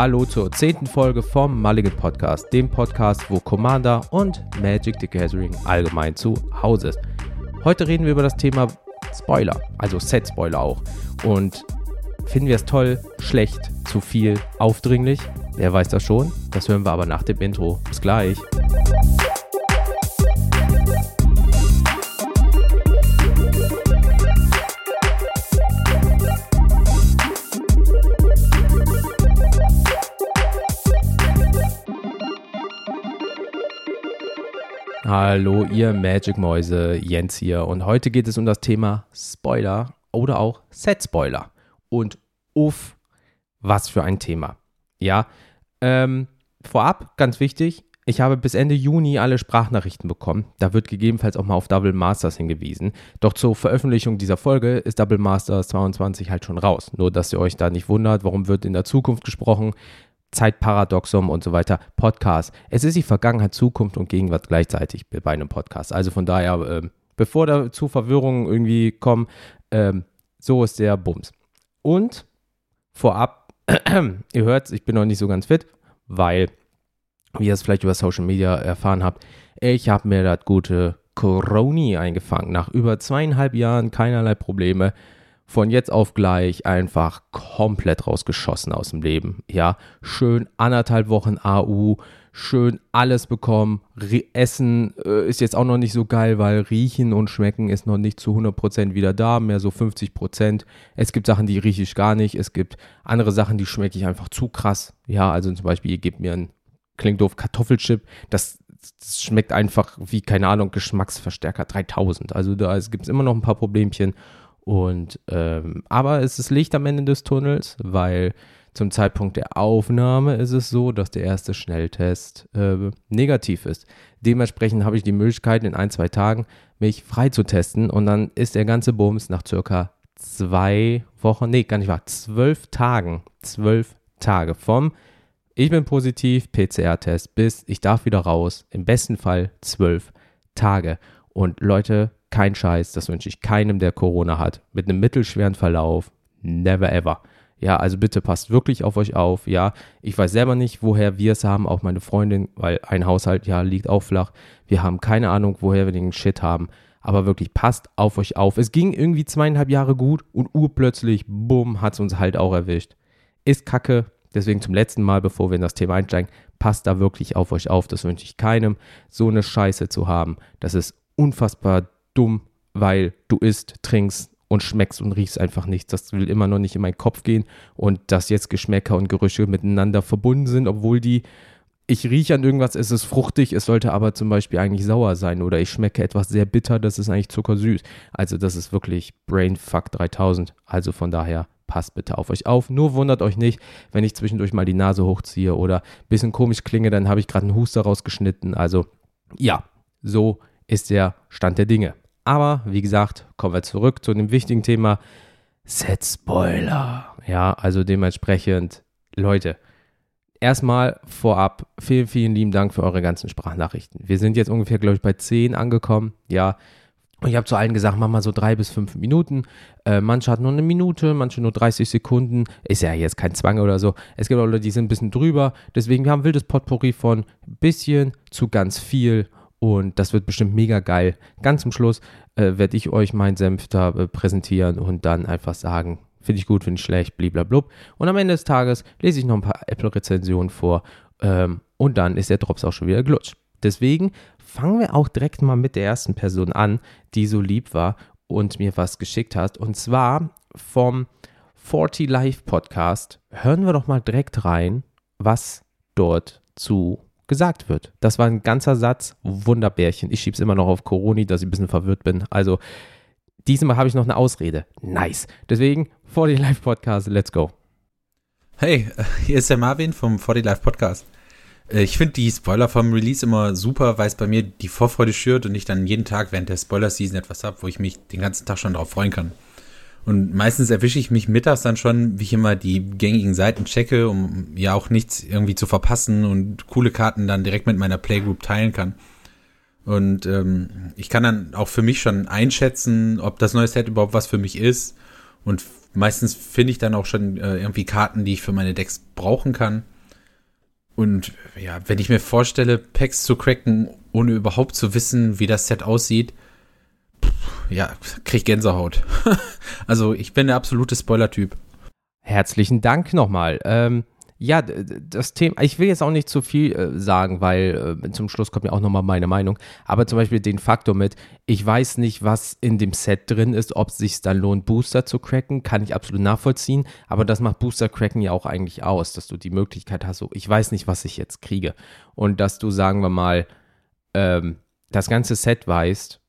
Hallo zur zehnten Folge vom Mulligan Podcast, dem Podcast, wo Commander und Magic the Gathering allgemein zu Hause ist. Heute reden wir über das Thema Spoiler, also Set-Spoiler auch. Und finden wir es toll, schlecht, zu viel, aufdringlich? Wer weiß das schon? Das hören wir aber nach dem Intro. Bis gleich. Hallo, ihr Magic-Mäuse, Jens hier. Und heute geht es um das Thema Spoiler oder auch Set-Spoiler. Und uff, was für ein Thema. Ja, ähm, vorab, ganz wichtig, ich habe bis Ende Juni alle Sprachnachrichten bekommen. Da wird gegebenenfalls auch mal auf Double Masters hingewiesen. Doch zur Veröffentlichung dieser Folge ist Double Masters 22 halt schon raus. Nur, dass ihr euch da nicht wundert, warum wird in der Zukunft gesprochen. Zeitparadoxum und so weiter, Podcast. Es ist die Vergangenheit, Zukunft und Gegenwart gleichzeitig bei einem Podcast. Also von daher, äh, bevor da zu Verwirrungen irgendwie kommen, äh, so ist der Bums. Und vorab, ihr hört, ich bin noch nicht so ganz fit, weil, wie ihr es vielleicht über Social Media erfahren habt, ich habe mir das gute Coroni eingefangen. Nach über zweieinhalb Jahren keinerlei Probleme von jetzt auf gleich einfach komplett rausgeschossen aus dem Leben. Ja, schön anderthalb Wochen AU, schön alles bekommen. Essen äh, ist jetzt auch noch nicht so geil, weil riechen und schmecken ist noch nicht zu 100% wieder da, mehr so 50%. Es gibt Sachen, die rieche ich gar nicht. Es gibt andere Sachen, die schmecke ich einfach zu krass. Ja, also zum Beispiel, ihr gebt mir ein, klingt doof, Kartoffelchip. Das, das schmeckt einfach wie, keine Ahnung, Geschmacksverstärker 3000. Also da gibt es immer noch ein paar Problemchen. Und ähm, aber es ist Licht am Ende des Tunnels, weil zum Zeitpunkt der Aufnahme ist es so, dass der erste Schnelltest äh, negativ ist. Dementsprechend habe ich die Möglichkeit, in ein, zwei Tagen mich frei zu testen und dann ist der ganze Bums nach circa zwei Wochen, nee, gar nicht wahr, zwölf Tagen, zwölf Tage vom ich bin positiv, PCR-Test bis ich darf wieder raus, im besten Fall zwölf Tage. Und Leute, kein Scheiß, das wünsche ich keinem, der Corona hat. Mit einem mittelschweren Verlauf. Never ever. Ja, also bitte passt wirklich auf euch auf. Ja, ich weiß selber nicht, woher wir es haben, auch meine Freundin, weil ein Haushalt ja liegt auch flach. Wir haben keine Ahnung, woher wir den Shit haben. Aber wirklich passt auf euch auf. Es ging irgendwie zweieinhalb Jahre gut und urplötzlich, bumm, hat es uns halt auch erwischt. Ist kacke. Deswegen zum letzten Mal, bevor wir in das Thema einsteigen, passt da wirklich auf euch auf. Das wünsche ich keinem, so eine Scheiße zu haben. Das ist unfassbar dumm, weil du isst, trinkst und schmeckst und riechst einfach nichts. Das will immer noch nicht in meinen Kopf gehen und dass jetzt Geschmäcker und Gerüche miteinander verbunden sind, obwohl die, ich rieche an irgendwas, es ist fruchtig, es sollte aber zum Beispiel eigentlich sauer sein oder ich schmecke etwas sehr bitter, das ist eigentlich zuckersüß. Also das ist wirklich Brainfuck 3000. Also von daher passt bitte auf euch auf. Nur wundert euch nicht, wenn ich zwischendurch mal die Nase hochziehe oder ein bisschen komisch klinge, dann habe ich gerade einen Huster rausgeschnitten. Also ja, so ist der Stand der Dinge. Aber wie gesagt, kommen wir zurück zu dem wichtigen Thema Set Spoiler. Ja, also dementsprechend, Leute, erstmal vorab, vielen, vielen lieben Dank für eure ganzen Sprachnachrichten. Wir sind jetzt ungefähr, glaube ich, bei 10 angekommen. Ja, und ich habe zu allen gesagt, mach mal so drei bis fünf Minuten. Äh, manche hatten nur eine Minute, manche nur 30 Sekunden. Ist ja jetzt kein Zwang oder so. Es gibt auch Leute, die sind ein bisschen drüber. Deswegen, wir haben wildes Potpourri von bisschen zu ganz viel. Und das wird bestimmt mega geil. Ganz zum Schluss äh, werde ich euch meinen Senf da äh, präsentieren und dann einfach sagen, finde ich gut, finde ich schlecht, bliblablub. Und am Ende des Tages lese ich noch ein paar Apple-Rezensionen vor ähm, und dann ist der Drops auch schon wieder glutscht. Deswegen fangen wir auch direkt mal mit der ersten Person an, die so lieb war und mir was geschickt hat. Und zwar vom 40 Live Podcast. Hören wir doch mal direkt rein, was dort zu gesagt wird. Das war ein ganzer Satz. Wunderbärchen. Ich schiebe es immer noch auf Coroni, dass ich ein bisschen verwirrt bin. Also, diesmal habe ich noch eine Ausrede. Nice. Deswegen, 40 Live Podcast, let's go. Hey, hier ist der Marvin vom 40 Live Podcast. Äh, ich finde die Spoiler vom Release immer super, weil es bei mir die Vorfreude schürt und ich dann jeden Tag während der Spoiler-Season etwas habe, wo ich mich den ganzen Tag schon darauf freuen kann. Und meistens erwische ich mich mittags dann schon, wie ich immer die gängigen Seiten checke, um ja auch nichts irgendwie zu verpassen und coole Karten dann direkt mit meiner Playgroup teilen kann. Und ähm, ich kann dann auch für mich schon einschätzen, ob das neue Set überhaupt was für mich ist. Und Meistens finde ich dann auch schon äh, irgendwie Karten, die ich für meine Decks brauchen kann. Und ja, wenn ich mir vorstelle, Packs zu cracken, ohne überhaupt zu wissen, wie das Set aussieht, ja, krieg Gänsehaut. also ich bin der absolute Spoiler-Typ. Herzlichen Dank nochmal. Ähm, ja, das Thema, ich will jetzt auch nicht zu viel äh, sagen, weil äh, zum Schluss kommt ja auch nochmal meine Meinung, aber zum Beispiel den Faktor mit, ich weiß nicht, was in dem Set drin ist, ob es sich dann lohnt, Booster zu cracken, kann ich absolut nachvollziehen, aber das macht Booster cracken ja auch eigentlich aus, dass du die Möglichkeit hast, so, ich weiß nicht, was ich jetzt kriege und dass du, sagen wir mal, ähm, das ganze Set weißt,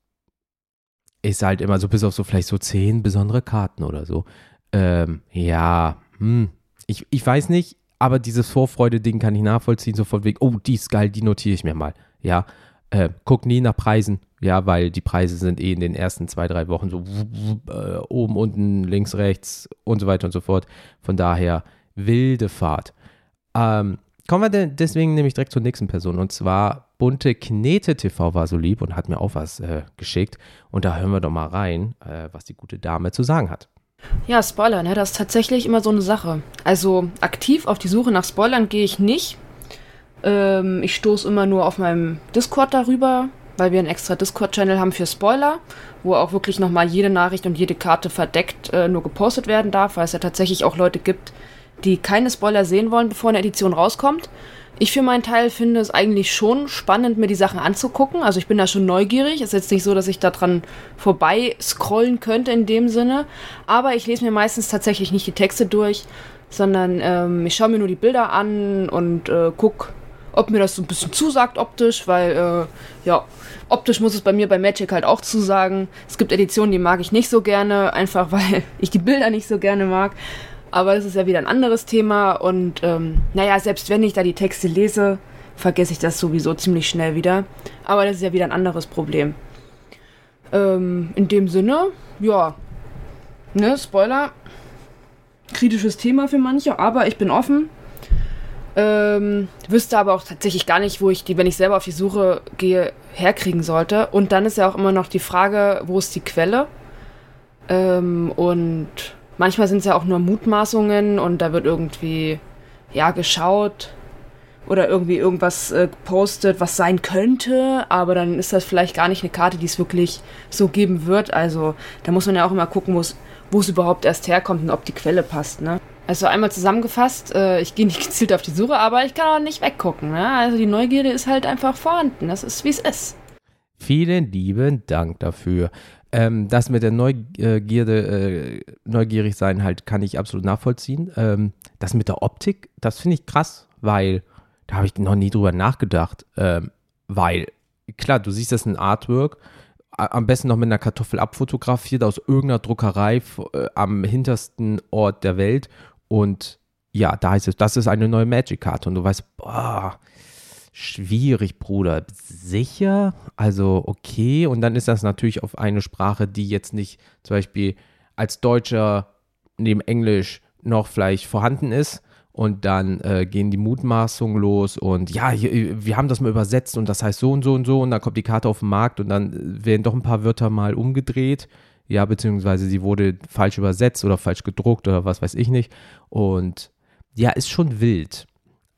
ist halt immer so bis auf so vielleicht so zehn besondere Karten oder so. Ähm, ja, hm, ich, ich weiß nicht, aber dieses Vorfreude-Ding kann ich nachvollziehen, so von wegen, oh, die ist geil, die notiere ich mir mal. Ja, äh, guck nie nach Preisen, ja, weil die Preise sind eh in den ersten zwei, drei Wochen so äh, oben, unten, links, rechts und so weiter und so fort. Von daher wilde Fahrt. Ähm, kommen wir deswegen nämlich direkt zur nächsten Person und zwar Bunte Knete TV war so lieb und hat mir auch was äh, geschickt und da hören wir doch mal rein, äh, was die gute Dame zu sagen hat. Ja, Spoiler, ne? Das ist tatsächlich immer so eine Sache. Also aktiv auf die Suche nach Spoilern gehe ich nicht. Ähm, ich stoße immer nur auf meinem Discord darüber, weil wir einen extra Discord-Channel haben für Spoiler, wo auch wirklich nochmal jede Nachricht und jede Karte verdeckt äh, nur gepostet werden darf, weil es ja tatsächlich auch Leute gibt, die keine Spoiler sehen wollen, bevor eine Edition rauskommt. Ich für meinen Teil finde es eigentlich schon spannend, mir die Sachen anzugucken. Also ich bin da schon neugierig. Ist jetzt nicht so, dass ich da dran vorbei scrollen könnte in dem Sinne. Aber ich lese mir meistens tatsächlich nicht die Texte durch, sondern ähm, ich schaue mir nur die Bilder an und äh, gucke, ob mir das so ein bisschen zusagt optisch, weil äh, ja, optisch muss es bei mir bei Magic halt auch zusagen. Es gibt Editionen, die mag ich nicht so gerne, einfach weil ich die Bilder nicht so gerne mag. Aber das ist ja wieder ein anderes Thema. Und ähm, naja, selbst wenn ich da die Texte lese, vergesse ich das sowieso ziemlich schnell wieder. Aber das ist ja wieder ein anderes Problem. Ähm, in dem Sinne, ja, ne, Spoiler, kritisches Thema für manche, aber ich bin offen. Ähm, wüsste aber auch tatsächlich gar nicht, wo ich die, wenn ich selber auf die Suche gehe, herkriegen sollte. Und dann ist ja auch immer noch die Frage, wo ist die Quelle? Ähm, und Manchmal sind es ja auch nur Mutmaßungen und da wird irgendwie, ja, geschaut oder irgendwie irgendwas äh, gepostet, was sein könnte, aber dann ist das vielleicht gar nicht eine Karte, die es wirklich so geben wird. Also da muss man ja auch immer gucken, wo es überhaupt erst herkommt und ob die Quelle passt, ne? Also einmal zusammengefasst, äh, ich gehe nicht gezielt auf die Suche, aber ich kann auch nicht weggucken. Ne? Also die Neugierde ist halt einfach vorhanden. Das ist, wie es ist. Vielen lieben Dank dafür. Ähm, das mit der Neugierde, äh, neugierig sein halt, kann ich absolut nachvollziehen. Ähm, das mit der Optik, das finde ich krass, weil da habe ich noch nie drüber nachgedacht. Ähm, weil, klar, du siehst das in Artwork, am besten noch mit einer Kartoffel abfotografiert aus irgendeiner Druckerei äh, am hintersten Ort der Welt. Und ja, da heißt es, das ist eine neue Magic-Karte. Und du weißt, boah, schwierig, Bruder. Sicher? Also okay. Und dann ist das natürlich auf eine Sprache, die jetzt nicht zum Beispiel als Deutscher neben Englisch noch vielleicht vorhanden ist. Und dann äh, gehen die Mutmaßungen los und ja, hier, wir haben das mal übersetzt und das heißt so und so und so und dann kommt die Karte auf den Markt und dann werden doch ein paar Wörter mal umgedreht. Ja, beziehungsweise sie wurde falsch übersetzt oder falsch gedruckt oder was weiß ich nicht. Und ja, ist schon wild.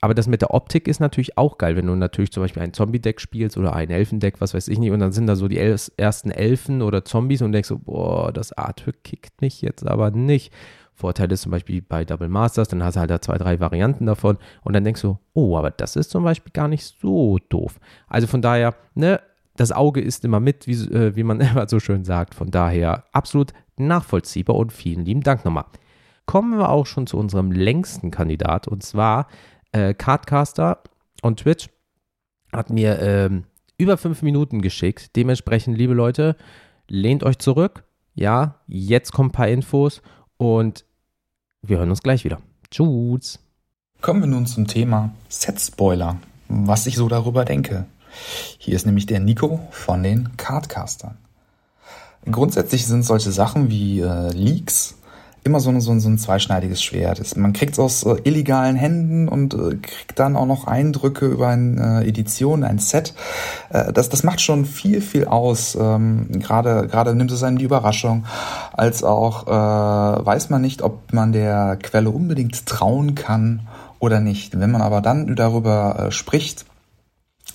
Aber das mit der Optik ist natürlich auch geil, wenn du natürlich zum Beispiel ein Zombie-Deck spielst oder ein Elfendeck, was weiß ich nicht, und dann sind da so die ersten Elfen oder Zombies und denkst so, boah, das Artwork kickt mich jetzt aber nicht. Vorteil ist zum Beispiel bei Double Masters, dann hast du halt da zwei, drei Varianten davon und dann denkst du, oh, aber das ist zum Beispiel gar nicht so doof. Also von daher, ne, das Auge ist immer mit, wie, äh, wie man immer so schön sagt. Von daher absolut nachvollziehbar und vielen lieben Dank nochmal. Kommen wir auch schon zu unserem längsten Kandidat und zwar äh, Cardcaster on Twitch hat mir ähm, über fünf Minuten geschickt. Dementsprechend, liebe Leute, lehnt euch zurück. Ja, jetzt kommen ein paar Infos und wir hören uns gleich wieder. Tschüss. Kommen wir nun zum Thema Set-Spoiler. Was ich so darüber denke. Hier ist nämlich der Nico von den Cardcastern. Grundsätzlich sind solche Sachen wie äh, Leaks immer so, so, so ein zweischneidiges Schwert. Man kriegt es aus äh, illegalen Händen und äh, kriegt dann auch noch Eindrücke über eine äh, Edition, ein Set. Äh, das, das macht schon viel, viel aus. Ähm, Gerade gerade nimmt es einem die Überraschung, als auch äh, weiß man nicht, ob man der Quelle unbedingt trauen kann oder nicht. Wenn man aber dann darüber äh, spricht,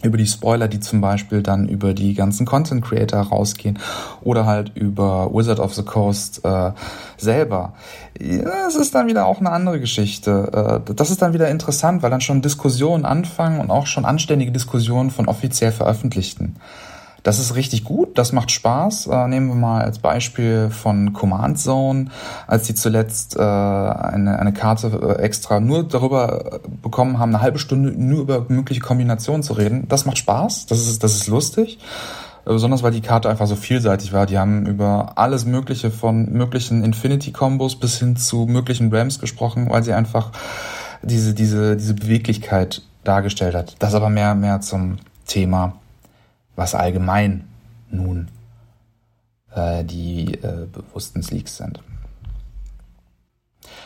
über die Spoiler, die zum Beispiel dann über die ganzen Content Creator rausgehen oder halt über Wizard of the Coast äh, selber. Ja, es ist dann wieder auch eine andere Geschichte. Äh, das ist dann wieder interessant, weil dann schon Diskussionen anfangen und auch schon anständige Diskussionen von offiziell veröffentlichten. Das ist richtig gut, das macht Spaß. Äh, nehmen wir mal als Beispiel von Command Zone, als sie zuletzt äh, eine, eine Karte äh, extra nur darüber äh, bekommen haben, eine halbe Stunde nur über mögliche Kombinationen zu reden. Das macht Spaß, das ist, das ist lustig. Äh, besonders weil die Karte einfach so vielseitig war. Die haben über alles Mögliche von möglichen Infinity-Kombos bis hin zu möglichen Rams gesprochen, weil sie einfach diese, diese, diese Beweglichkeit dargestellt hat. Das aber mehr, mehr zum Thema was allgemein nun äh, die äh, bewussten Leaks sind.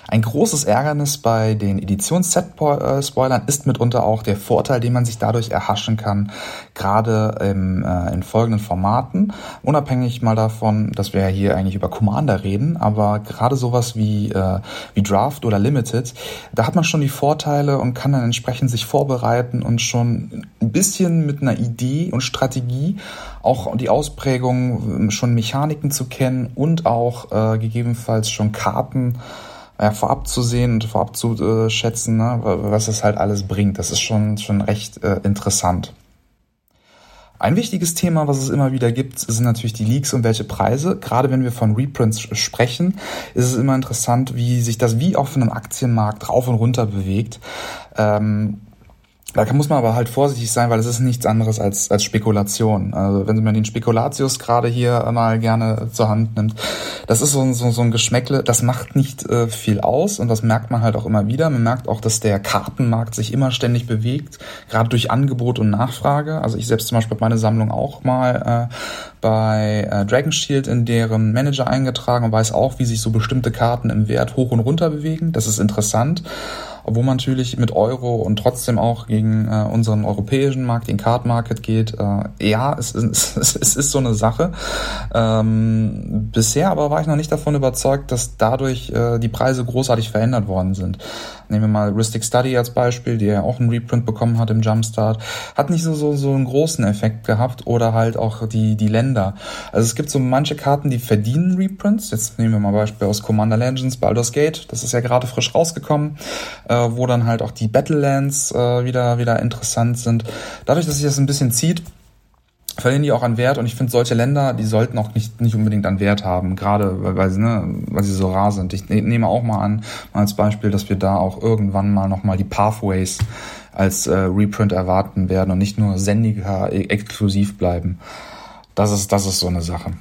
Ein großes Ärgernis bei den Editions-Set-Spoilern ist mitunter auch der Vorteil, den man sich dadurch erhaschen kann, gerade im, äh, in folgenden Formaten. Unabhängig mal davon, dass wir hier eigentlich über Commander reden, aber gerade sowas wie, äh, wie Draft oder Limited, da hat man schon die Vorteile und kann dann entsprechend sich vorbereiten und schon ein bisschen mit einer Idee und Strategie auch die Ausprägung, schon Mechaniken zu kennen und auch äh, gegebenenfalls schon Karten ja, vorab zu sehen und vorab zu äh, schätzen, ne, was es halt alles bringt. Das ist schon, schon recht äh, interessant. Ein wichtiges Thema, was es immer wieder gibt, sind natürlich die Leaks und welche Preise. Gerade wenn wir von Reprints sprechen, ist es immer interessant, wie sich das wie auf einem Aktienmarkt rauf und runter bewegt. Ähm, da muss man aber halt vorsichtig sein, weil es ist nichts anderes als, als Spekulation. Also wenn man den Spekulatius gerade hier mal gerne zur Hand nimmt, das ist so ein, so, so ein Geschmäckle, das macht nicht äh, viel aus und das merkt man halt auch immer wieder. Man merkt auch, dass der Kartenmarkt sich immer ständig bewegt, gerade durch Angebot und Nachfrage. Also ich selbst zum Beispiel meine Sammlung auch mal äh, bei äh, Dragon Shield in deren Manager eingetragen und weiß auch, wie sich so bestimmte Karten im Wert hoch und runter bewegen. Das ist interessant obwohl man natürlich mit Euro und trotzdem auch gegen äh, unseren europäischen Markt, den Card Market geht. Äh, ja, es, es, es ist so eine Sache. Ähm, bisher aber war ich noch nicht davon überzeugt, dass dadurch äh, die Preise großartig verändert worden sind. Nehmen wir mal Ristic Study als Beispiel, die ja auch einen Reprint bekommen hat im Jumpstart. Hat nicht so, so, so einen großen Effekt gehabt oder halt auch die, die Länder. Also es gibt so manche Karten, die verdienen Reprints. Jetzt nehmen wir mal Beispiel aus Commander Legends, Baldur's Gate. Das ist ja gerade frisch rausgekommen, äh, wo dann halt auch die Battlelands äh, wieder, wieder interessant sind. Dadurch, dass sich das ein bisschen zieht, verlieren die auch an Wert und ich finde solche Länder, die sollten auch nicht, nicht unbedingt an Wert haben, gerade weil, weil, sie, ne, weil sie so rar sind. Ich ne, nehme auch mal an, mal als Beispiel, dass wir da auch irgendwann mal nochmal die Pathways als äh, Reprint erwarten werden und nicht nur Sendiger e exklusiv bleiben. Das ist, das ist so eine Sache.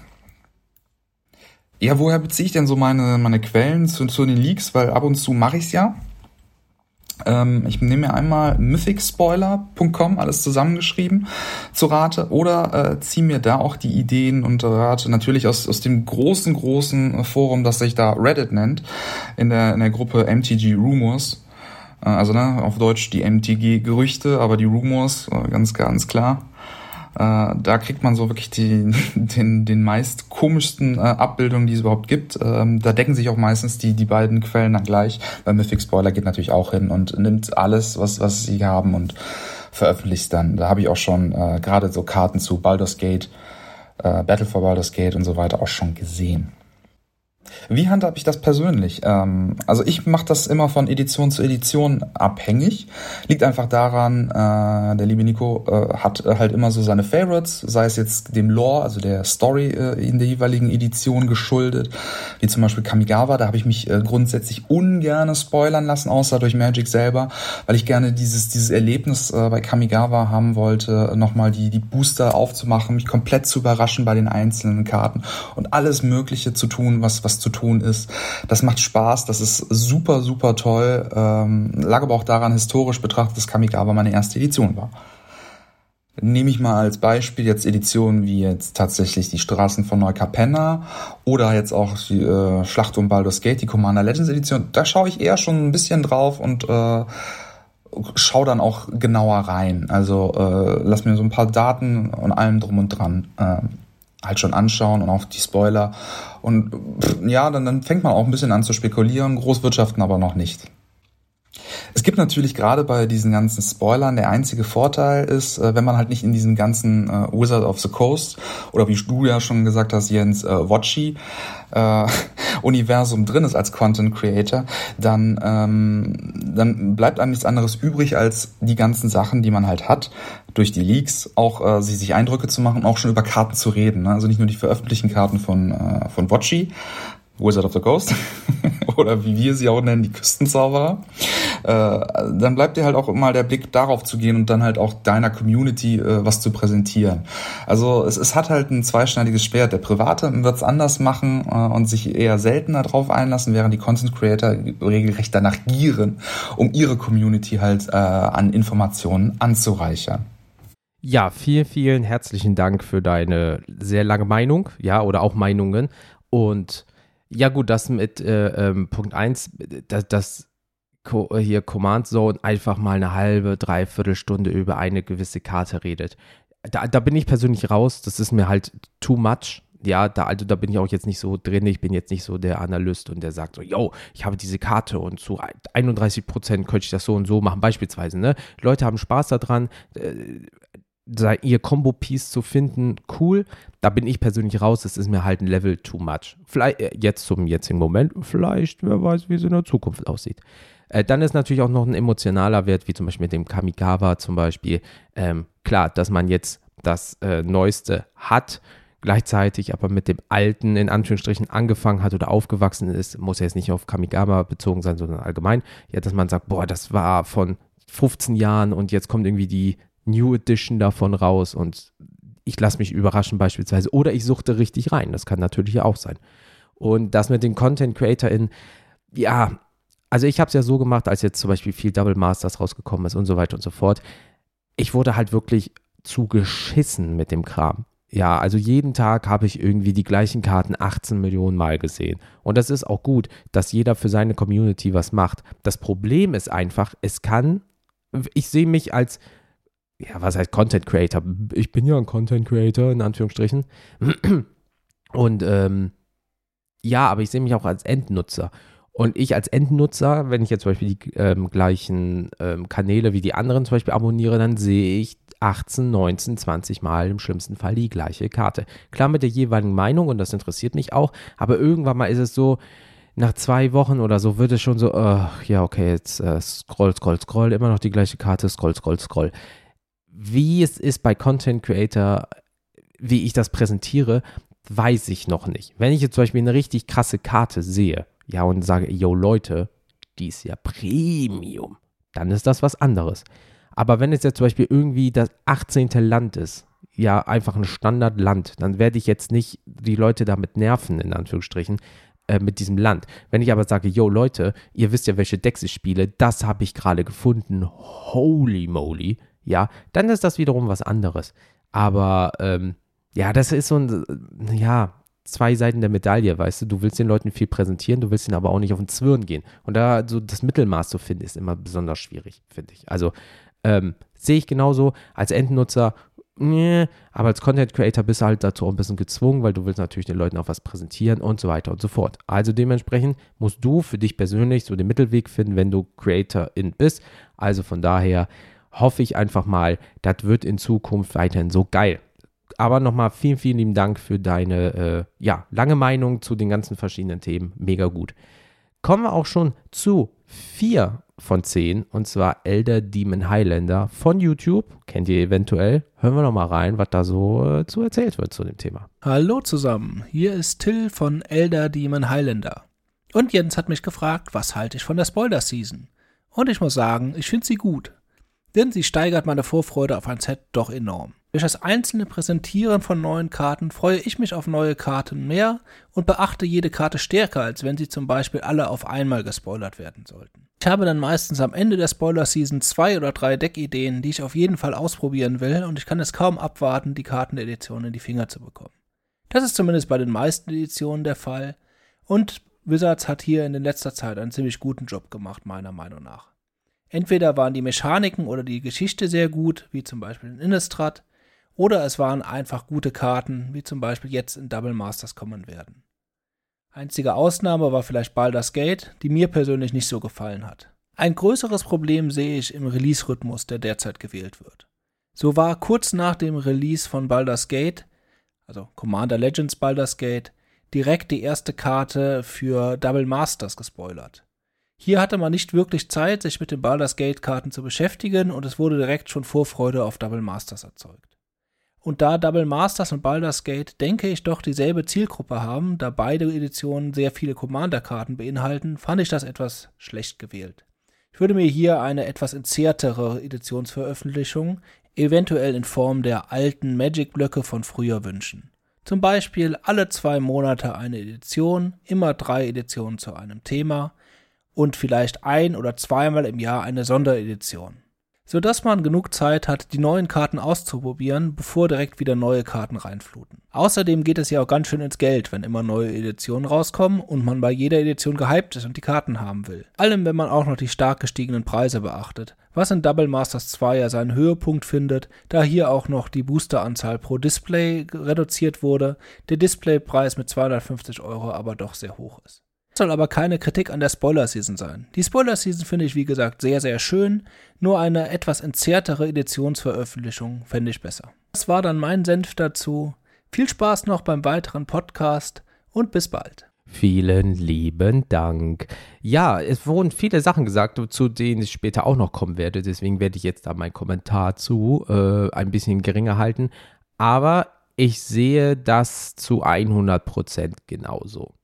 Ja, woher beziehe ich denn so meine, meine Quellen zu, zu den Leaks? Weil ab und zu mache ich's ja. Ähm, ich nehme mir einmal mythicspoiler.com, alles zusammengeschrieben, zu Rate oder äh, ziehe mir da auch die Ideen und Rate natürlich aus, aus dem großen, großen Forum, das sich da Reddit nennt, in der, in der Gruppe MTG Rumors. Äh, also ne, auf Deutsch die MTG-Gerüchte, aber die Rumors, äh, ganz, ganz klar. Äh, da kriegt man so wirklich die, den, den meist komischsten äh, Abbildungen, die es überhaupt gibt. Ähm, da decken sich auch meistens die, die beiden Quellen dann gleich. Weil Mythic Spoiler geht natürlich auch hin und nimmt alles, was, was sie haben und veröffentlicht dann. Da habe ich auch schon äh, gerade so Karten zu Baldur's Gate, äh, Battle for Baldur's Gate und so weiter auch schon gesehen. Wie handhabe ich das persönlich? Ähm, also ich mache das immer von Edition zu Edition abhängig. Liegt einfach daran, äh, der liebe Nico äh, hat halt immer so seine Favorites, sei es jetzt dem Lore, also der Story äh, in der jeweiligen Edition geschuldet, wie zum Beispiel Kamigawa. Da habe ich mich äh, grundsätzlich ungern spoilern lassen, außer durch Magic selber, weil ich gerne dieses, dieses Erlebnis äh, bei Kamigawa haben wollte, nochmal die, die Booster aufzumachen, mich komplett zu überraschen bei den einzelnen Karten und alles Mögliche zu tun, was, was zu tun ist. Das macht Spaß, das ist super, super toll. Ähm, lag aber auch daran, historisch betrachtet, dass Kamigawa meine erste Edition war. Nehme ich mal als Beispiel jetzt Editionen wie jetzt tatsächlich die Straßen von Neukapenna oder jetzt auch die äh, Schlacht um Baldur's Gate, die Commander Legends Edition. Da schaue ich eher schon ein bisschen drauf und äh, schau dann auch genauer rein. Also äh, lass mir so ein paar Daten und allem drum und dran äh, halt schon anschauen und auch die Spoiler. Und ja, dann, dann fängt man auch ein bisschen an zu spekulieren, Großwirtschaften aber noch nicht. Es gibt natürlich gerade bei diesen ganzen Spoilern, der einzige Vorteil ist, äh, wenn man halt nicht in diesem ganzen äh, Wizard of the Coast oder wie du ja schon gesagt hast, Jens, äh, Watchy äh, Universum drin ist als Content Creator, dann, ähm, dann bleibt einem nichts anderes übrig, als die ganzen Sachen, die man halt hat, durch die Leaks auch äh, sich Eindrücke zu machen, auch schon über Karten zu reden. Ne? Also nicht nur die veröffentlichten Karten von, äh, von Watchy, Wizard of the Coast oder wie wir sie auch nennen, die Küstenzauberer, äh, dann bleibt dir halt auch immer der Blick darauf zu gehen und dann halt auch deiner Community äh, was zu präsentieren. Also es, es hat halt ein zweischneidiges Schwert. Der Private wird es anders machen äh, und sich eher seltener drauf einlassen, während die Content Creator regelrecht danach gieren, um ihre Community halt äh, an Informationen anzureichern. Ja, vielen, vielen herzlichen Dank für deine sehr lange Meinung, ja, oder auch Meinungen. Und ja, gut, das mit äh, ähm, Punkt 1, das, das hier Command Zone einfach mal eine halbe, dreiviertel Stunde über eine gewisse Karte redet. Da, da bin ich persönlich raus, das ist mir halt too much. Ja, da, also da bin ich auch jetzt nicht so drin. Ich bin jetzt nicht so der Analyst und der sagt so, yo, ich habe diese Karte und zu 31 Prozent könnte ich das so und so machen, beispielsweise. Ne? Leute haben Spaß daran. Ihr Combo-Piece zu finden, cool. Da bin ich persönlich raus, das ist mir halt ein Level too much. Vielleicht äh, jetzt zum jetzigen Moment, vielleicht, wer weiß, wie es in der Zukunft aussieht. Äh, dann ist natürlich auch noch ein emotionaler Wert, wie zum Beispiel mit dem Kamigawa zum Beispiel. Ähm, klar, dass man jetzt das äh, Neueste hat, gleichzeitig aber mit dem Alten in Anführungsstrichen angefangen hat oder aufgewachsen ist, muss ja jetzt nicht auf Kamigawa bezogen sein, sondern allgemein. Ja, dass man sagt, boah, das war von 15 Jahren und jetzt kommt irgendwie die New Edition davon raus und ich lasse mich überraschen beispielsweise oder ich suchte richtig rein. Das kann natürlich auch sein. Und das mit den Content CreatorInnen, ja, also ich habe es ja so gemacht, als jetzt zum Beispiel viel Double Masters rausgekommen ist und so weiter und so fort. Ich wurde halt wirklich zu geschissen mit dem Kram. Ja, also jeden Tag habe ich irgendwie die gleichen Karten 18 Millionen Mal gesehen. Und das ist auch gut, dass jeder für seine Community was macht. Das Problem ist einfach, es kann, ich sehe mich als ja, was heißt Content Creator? Ich bin ja ein Content Creator, in Anführungsstrichen. Und ähm, ja, aber ich sehe mich auch als Endnutzer. Und ich als Endnutzer, wenn ich jetzt zum Beispiel die ähm, gleichen ähm, Kanäle wie die anderen zum Beispiel abonniere, dann sehe ich 18, 19, 20 Mal im schlimmsten Fall die gleiche Karte. Klar mit der jeweiligen Meinung und das interessiert mich auch, aber irgendwann mal ist es so, nach zwei Wochen oder so wird es schon so, uh, ja, okay, jetzt äh, scroll, scroll, scroll, immer noch die gleiche Karte, scroll, scroll, scroll wie es ist bei Content Creator, wie ich das präsentiere, weiß ich noch nicht. Wenn ich jetzt zum Beispiel eine richtig krasse Karte sehe, ja, und sage, yo Leute, die ist ja Premium, dann ist das was anderes. Aber wenn es jetzt zum Beispiel irgendwie das 18. Land ist, ja, einfach ein Standardland, dann werde ich jetzt nicht die Leute damit nerven, in Anführungsstrichen, äh, mit diesem Land. Wenn ich aber sage, yo Leute, ihr wisst ja, welche Decks ich spiele, das habe ich gerade gefunden, holy moly, ja, dann ist das wiederum was anderes. Aber ähm, ja, das ist so ein, ja, zwei Seiten der Medaille, weißt du, du willst den Leuten viel präsentieren, du willst ihnen aber auch nicht auf den Zwirn gehen. Und da so das Mittelmaß zu finden, ist immer besonders schwierig, finde ich. Also ähm, sehe ich genauso als Endnutzer, nee, aber als Content Creator bist du halt dazu auch ein bisschen gezwungen, weil du willst natürlich den Leuten auch was präsentieren und so weiter und so fort. Also dementsprechend musst du für dich persönlich so den Mittelweg finden, wenn du Creatorin bist. Also von daher, hoffe ich einfach mal, das wird in Zukunft weiterhin so geil. Aber nochmal vielen, vielen lieben Dank für deine äh, ja, lange Meinung zu den ganzen verschiedenen Themen. Mega gut. Kommen wir auch schon zu vier von zehn und zwar Elder Demon Highlander von YouTube. Kennt ihr eventuell? Hören wir nochmal rein, was da so äh, zu erzählt wird zu dem Thema. Hallo zusammen, hier ist Till von Elder Demon Highlander. Und Jens hat mich gefragt, was halte ich von der Spoiler-Season? Und ich muss sagen, ich finde sie gut denn sie steigert meine Vorfreude auf ein Set doch enorm. Durch das einzelne Präsentieren von neuen Karten freue ich mich auf neue Karten mehr und beachte jede Karte stärker, als wenn sie zum Beispiel alle auf einmal gespoilert werden sollten. Ich habe dann meistens am Ende der Spoiler-Season zwei oder drei Deckideen, die ich auf jeden Fall ausprobieren will und ich kann es kaum abwarten, die Kartenedition in die Finger zu bekommen. Das ist zumindest bei den meisten Editionen der Fall und Wizards hat hier in letzter Zeit einen ziemlich guten Job gemacht, meiner Meinung nach. Entweder waren die Mechaniken oder die Geschichte sehr gut, wie zum Beispiel in Innistrad, oder es waren einfach gute Karten, wie zum Beispiel jetzt in Double Masters kommen werden. Einzige Ausnahme war vielleicht Baldur's Gate, die mir persönlich nicht so gefallen hat. Ein größeres Problem sehe ich im Release-Rhythmus, der derzeit gewählt wird. So war kurz nach dem Release von Baldur's Gate, also Commander Legends Baldur's Gate, direkt die erste Karte für Double Masters gespoilert. Hier hatte man nicht wirklich Zeit, sich mit den Baldur's Gate Karten zu beschäftigen und es wurde direkt schon Vorfreude auf Double Masters erzeugt. Und da Double Masters und Baldur's Gate, denke ich, doch dieselbe Zielgruppe haben, da beide Editionen sehr viele Commander-Karten beinhalten, fand ich das etwas schlecht gewählt. Ich würde mir hier eine etwas entzerrtere Editionsveröffentlichung, eventuell in Form der alten Magic-Blöcke von früher wünschen. Zum Beispiel alle zwei Monate eine Edition, immer drei Editionen zu einem Thema und vielleicht ein oder zweimal im Jahr eine Sonderedition sodass man genug Zeit hat, die neuen Karten auszuprobieren, bevor direkt wieder neue Karten reinfluten. Außerdem geht es ja auch ganz schön ins Geld, wenn immer neue Editionen rauskommen und man bei jeder Edition gehypt ist und die Karten haben will. Allem, wenn man auch noch die stark gestiegenen Preise beachtet, was in Double Masters 2 ja seinen Höhepunkt findet, da hier auch noch die Boosteranzahl pro Display reduziert wurde, der Displaypreis mit 250 Euro aber doch sehr hoch ist soll aber keine Kritik an der Spoiler-Season sein. Die Spoiler-Season finde ich, wie gesagt, sehr, sehr schön. Nur eine etwas entzerrtere Editionsveröffentlichung fände ich besser. Das war dann mein Senf dazu. Viel Spaß noch beim weiteren Podcast und bis bald. Vielen lieben Dank. Ja, es wurden viele Sachen gesagt, zu denen ich später auch noch kommen werde. Deswegen werde ich jetzt da meinen Kommentar zu äh, ein bisschen geringer halten. Aber ich sehe das zu 100% genauso.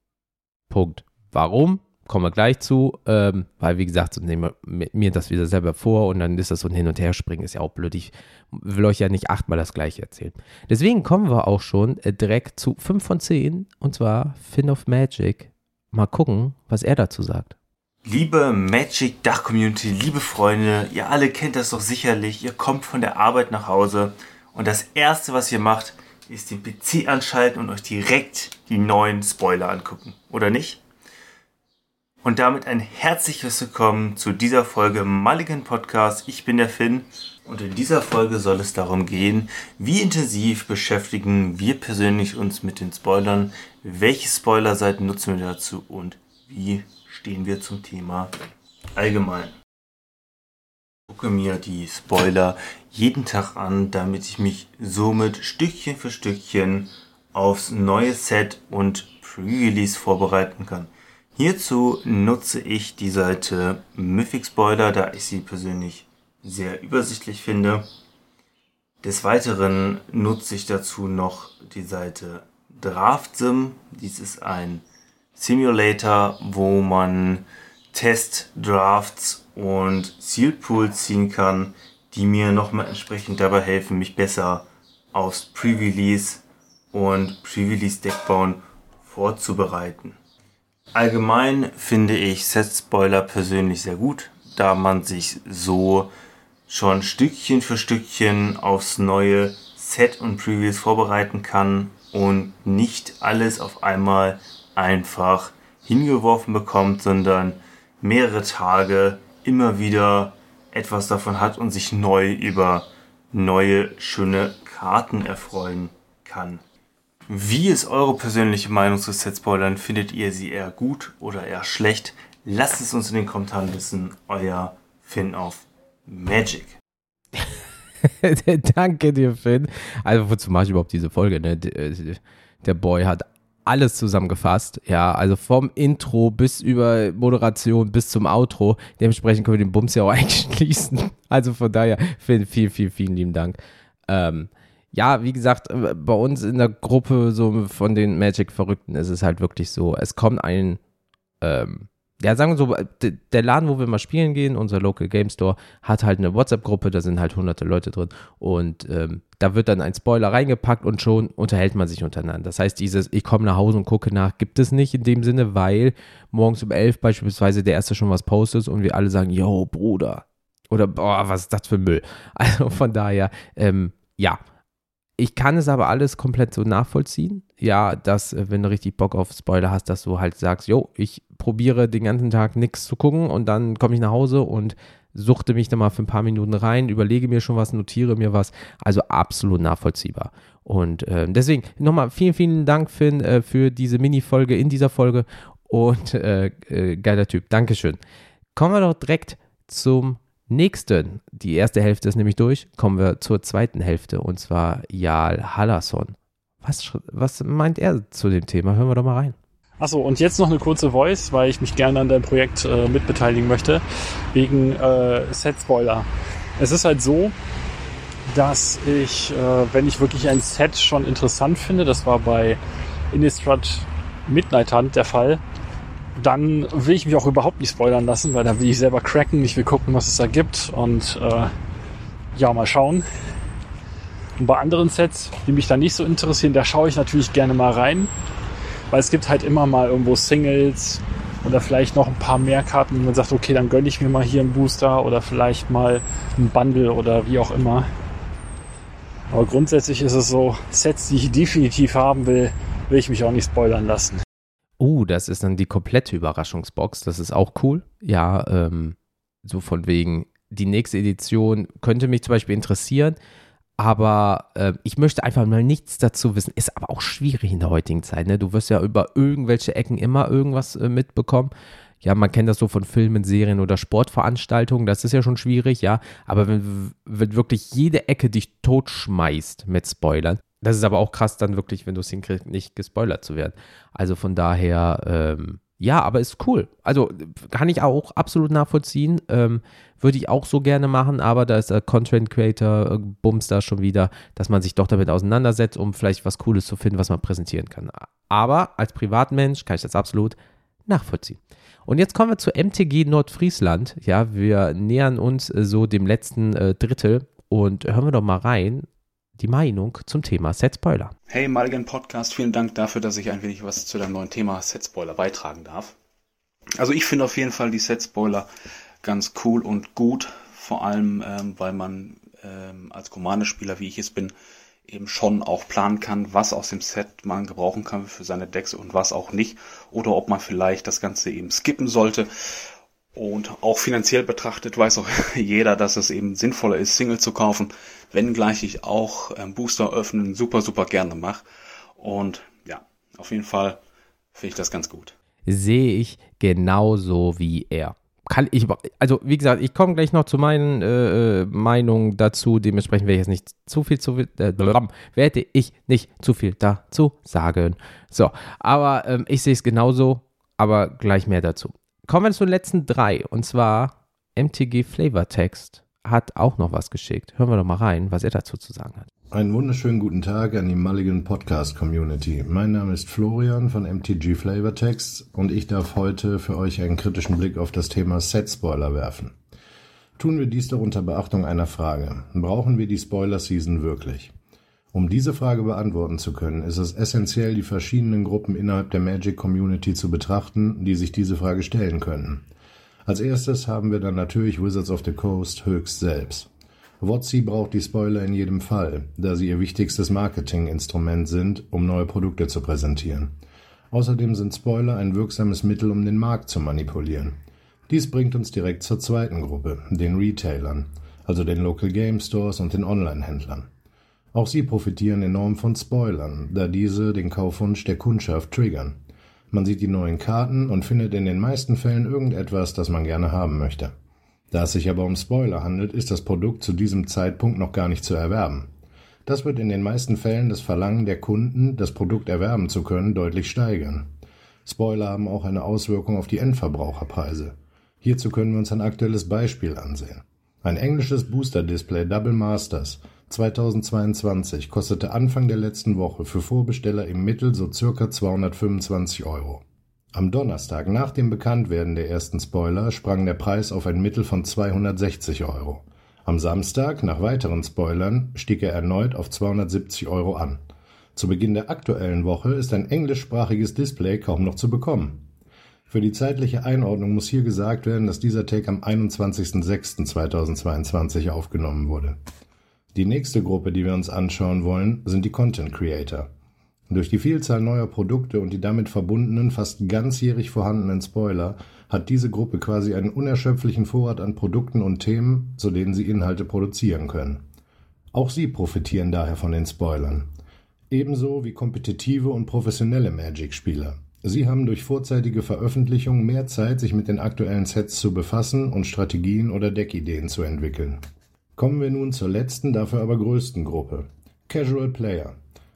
Punkt. Warum? Kommen wir gleich zu, ähm, weil wie gesagt, so nehmen wir mir das wieder selber vor und dann ist das so ein Hin- und Herspringen, ist ja auch blöd. Ich will euch ja nicht achtmal das gleiche erzählen. Deswegen kommen wir auch schon äh, direkt zu 5 von 10 und zwar Finn of Magic. Mal gucken, was er dazu sagt. Liebe Magic Dach Community, liebe Freunde, ihr alle kennt das doch sicherlich. Ihr kommt von der Arbeit nach Hause und das erste, was ihr macht, ist den PC anschalten und euch direkt die neuen Spoiler angucken, oder nicht? Und damit ein herzliches Willkommen zu dieser Folge Mulligan Podcast. Ich bin der Finn und in dieser Folge soll es darum gehen, wie intensiv beschäftigen wir persönlich uns mit den Spoilern, welche Spoilerseiten nutzen wir dazu und wie stehen wir zum Thema allgemein. Ich gucke mir die Spoiler jeden Tag an, damit ich mich somit Stückchen für Stückchen aufs neue Set und Pre-Release vorbereiten kann. Hierzu nutze ich die Seite Mythic Spoiler, da ich sie persönlich sehr übersichtlich finde. Des Weiteren nutze ich dazu noch die Seite DraftSim. Dies ist ein Simulator, wo man Test, Drafts und Sealed Pools ziehen kann, die mir nochmal entsprechend dabei helfen, mich besser aufs Pre-Release und Pre-Release Deckbauen vorzubereiten. Allgemein finde ich Set-Spoiler persönlich sehr gut, da man sich so schon Stückchen für Stückchen aufs neue Set und Previews vorbereiten kann und nicht alles auf einmal einfach hingeworfen bekommt, sondern mehrere Tage immer wieder etwas davon hat und sich neu über neue schöne Karten erfreuen kann. Wie ist eure persönliche Meinung zu Set-Spoilern? Findet ihr sie eher gut oder eher schlecht? Lasst es uns in den Kommentaren wissen. Euer Finn auf Magic. Danke dir, Finn. Also, wozu mache ich überhaupt diese Folge? Ne? Äh, der Boy hat alles zusammengefasst. Ja, also vom Intro bis über Moderation bis zum Outro. Dementsprechend können wir den Bums ja auch eigentlich schließen. Also von daher, Finn, vielen, vielen, vielen lieben Dank. Ähm, ja, wie gesagt, äh, bei uns in der Gruppe so von den Magic-Verrückten ist es halt wirklich so, es kommt ein ähm, ja, sagen wir so, der Laden, wo wir mal spielen gehen, unser Local Game Store, hat halt eine WhatsApp-Gruppe, da sind halt hunderte Leute drin und ähm, da wird dann ein Spoiler reingepackt und schon unterhält man sich untereinander. Das heißt, dieses Ich komme nach Hause und gucke nach, gibt es nicht in dem Sinne, weil morgens um elf beispielsweise der Erste schon was postet und wir alle sagen, yo, Bruder. Oder, boah, was ist das für Müll? Also von daher, ähm, ja, ich kann es aber alles komplett so nachvollziehen. Ja, dass, äh, wenn du richtig Bock auf Spoiler hast, dass du halt sagst, jo, ich probiere den ganzen Tag nichts zu gucken und dann komme ich nach Hause und suchte mich da mal für ein paar Minuten rein, überlege mir schon was, notiere mir was. Also absolut nachvollziehbar. Und äh, deswegen nochmal vielen, vielen Dank, Finn, äh, für diese Mini-Folge in dieser Folge. Und äh, äh geiler Typ. Dankeschön. Kommen wir doch direkt zum nächsten, die erste Hälfte ist nämlich durch, kommen wir zur zweiten Hälfte und zwar Jal Hallasson. Was, was meint er zu dem Thema? Hören wir doch mal rein. Achso, und jetzt noch eine kurze Voice, weil ich mich gerne an deinem Projekt äh, mitbeteiligen möchte, wegen äh, Set-Spoiler. Es ist halt so, dass ich, äh, wenn ich wirklich ein Set schon interessant finde, das war bei Innistrad Midnight Hunt der Fall, dann will ich mich auch überhaupt nicht spoilern lassen, weil da will ich selber cracken, ich will gucken, was es da gibt und äh, ja, mal schauen. Und bei anderen Sets, die mich dann nicht so interessieren, da schaue ich natürlich gerne mal rein, weil es gibt halt immer mal irgendwo Singles oder vielleicht noch ein paar mehr Karten, wo man sagt, okay, dann gönne ich mir mal hier einen Booster oder vielleicht mal ein Bundle oder wie auch immer. Aber grundsätzlich ist es so, Sets, die ich definitiv haben will, will ich mich auch nicht spoilern lassen. Oh, das ist dann die komplette Überraschungsbox. Das ist auch cool. Ja, ähm, so von wegen, die nächste Edition könnte mich zum Beispiel interessieren, aber äh, ich möchte einfach mal nichts dazu wissen. Ist aber auch schwierig in der heutigen Zeit. Ne? Du wirst ja über irgendwelche Ecken immer irgendwas äh, mitbekommen. Ja, man kennt das so von Filmen, Serien oder Sportveranstaltungen, das ist ja schon schwierig, ja. Aber wenn, wenn wirklich jede Ecke dich totschmeißt mit Spoilern, das ist aber auch krass, dann wirklich, wenn du es hinkriegst, nicht gespoilert zu werden. Also von daher, ähm, ja, aber ist cool. Also kann ich auch absolut nachvollziehen. Ähm, Würde ich auch so gerne machen, aber da ist der Content Creator äh, Bums da schon wieder, dass man sich doch damit auseinandersetzt, um vielleicht was Cooles zu finden, was man präsentieren kann. Aber als Privatmensch kann ich das absolut nachvollziehen. Und jetzt kommen wir zu MTG Nordfriesland. Ja, wir nähern uns äh, so dem letzten äh, Drittel und hören wir doch mal rein, die Meinung zum Thema Set Spoiler. Hey Mulligan Podcast, vielen Dank dafür, dass ich ein wenig was zu deinem neuen Thema Set Spoiler beitragen darf. Also ich finde auf jeden Fall die Set Spoiler ganz cool und gut, vor allem ähm, weil man ähm, als Commander-Spieler, wie ich es bin, eben schon auch planen kann, was aus dem Set man gebrauchen kann für seine Decks und was auch nicht. Oder ob man vielleicht das Ganze eben skippen sollte. Und auch finanziell betrachtet weiß auch jeder, dass es eben sinnvoller ist, Single zu kaufen, wenngleich ich auch ähm, Booster öffnen super, super gerne mache. Und ja, auf jeden Fall finde ich das ganz gut. Sehe ich genauso wie er. Kann ich, also wie gesagt, ich komme gleich noch zu meinen äh, äh Meinungen dazu. Dementsprechend werde ich jetzt nicht zu viel zu äh, werde ich nicht zu viel dazu sagen. So, aber ähm, ich sehe es genauso, aber gleich mehr dazu. Kommen wir zu den letzten drei und zwar MTG Flavor Text hat auch noch was geschickt. Hören wir doch mal rein, was er dazu zu sagen hat. Einen wunderschönen guten Tag an die Mulligan Podcast Community. Mein Name ist Florian von MTG Flavor Texts und ich darf heute für euch einen kritischen Blick auf das Thema Set Spoiler werfen. Tun wir dies doch unter Beachtung einer Frage. Brauchen wir die Spoiler Season wirklich? Um diese Frage beantworten zu können, ist es essentiell, die verschiedenen Gruppen innerhalb der Magic Community zu betrachten, die sich diese Frage stellen können. Als erstes haben wir dann natürlich Wizards of the Coast höchst selbst. WotC braucht die Spoiler in jedem Fall, da sie ihr wichtigstes Marketinginstrument sind, um neue Produkte zu präsentieren. Außerdem sind Spoiler ein wirksames Mittel, um den Markt zu manipulieren. Dies bringt uns direkt zur zweiten Gruppe, den Retailern, also den Local Game Stores und den Online-Händlern. Auch sie profitieren enorm von Spoilern, da diese den Kaufwunsch der Kundschaft triggern. Man sieht die neuen Karten und findet in den meisten Fällen irgendetwas, das man gerne haben möchte. Da es sich aber um Spoiler handelt, ist das Produkt zu diesem Zeitpunkt noch gar nicht zu erwerben. Das wird in den meisten Fällen das Verlangen der Kunden, das Produkt erwerben zu können, deutlich steigern. Spoiler haben auch eine Auswirkung auf die Endverbraucherpreise. Hierzu können wir uns ein aktuelles Beispiel ansehen. Ein englisches Booster-Display Double Masters 2022 kostete Anfang der letzten Woche für Vorbesteller im Mittel so circa 225 Euro. Am Donnerstag nach dem Bekanntwerden der ersten Spoiler sprang der Preis auf ein Mittel von 260 Euro. Am Samstag, nach weiteren Spoilern, stieg er erneut auf 270 Euro an. Zu Beginn der aktuellen Woche ist ein englischsprachiges Display kaum noch zu bekommen. Für die zeitliche Einordnung muss hier gesagt werden, dass dieser Take am 21.06.2022 aufgenommen wurde. Die nächste Gruppe, die wir uns anschauen wollen, sind die Content Creator. Durch die Vielzahl neuer Produkte und die damit verbundenen, fast ganzjährig vorhandenen Spoiler hat diese Gruppe quasi einen unerschöpflichen Vorrat an Produkten und Themen, zu denen sie Inhalte produzieren können. Auch sie profitieren daher von den Spoilern. Ebenso wie kompetitive und professionelle Magic-Spieler. Sie haben durch vorzeitige Veröffentlichung mehr Zeit, sich mit den aktuellen Sets zu befassen und Strategien oder Deckideen zu entwickeln. Kommen wir nun zur letzten, dafür aber größten Gruppe. Casual Player.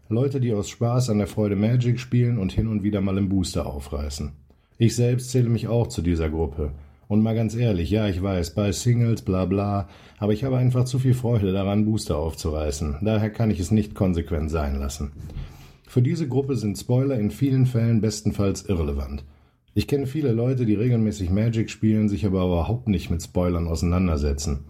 Leute, die aus Spaß an der Freude Magic spielen und hin und wieder mal im Booster aufreißen. Ich selbst zähle mich auch zu dieser Gruppe. Und mal ganz ehrlich, ja, ich weiß, bei Singles, bla bla, aber ich habe einfach zu viel Freude daran, Booster aufzureißen. Daher kann ich es nicht konsequent sein lassen. Für diese Gruppe sind Spoiler in vielen Fällen bestenfalls irrelevant. Ich kenne viele Leute, die regelmäßig Magic spielen, sich aber überhaupt nicht mit Spoilern auseinandersetzen.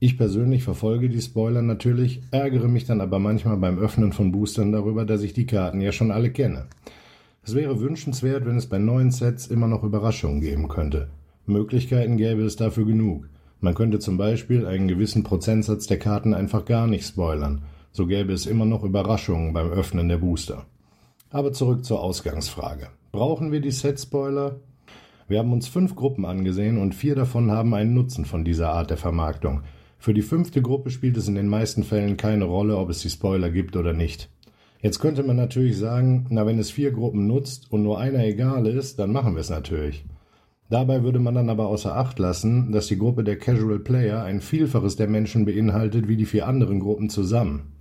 Ich persönlich verfolge die Spoiler natürlich, ärgere mich dann aber manchmal beim Öffnen von Boostern darüber, dass ich die Karten ja schon alle kenne. Es wäre wünschenswert, wenn es bei neuen Sets immer noch Überraschungen geben könnte. Möglichkeiten gäbe es dafür genug. Man könnte zum Beispiel einen gewissen Prozentsatz der Karten einfach gar nicht spoilern. So gäbe es immer noch Überraschungen beim Öffnen der Booster. Aber zurück zur Ausgangsfrage. Brauchen wir die Set-Spoiler? Wir haben uns fünf Gruppen angesehen und vier davon haben einen Nutzen von dieser Art der Vermarktung. Für die fünfte Gruppe spielt es in den meisten Fällen keine Rolle, ob es die Spoiler gibt oder nicht. Jetzt könnte man natürlich sagen, na wenn es vier Gruppen nutzt und nur einer egal ist, dann machen wir es natürlich. Dabei würde man dann aber außer Acht lassen, dass die Gruppe der Casual Player ein Vielfaches der Menschen beinhaltet wie die vier anderen Gruppen zusammen.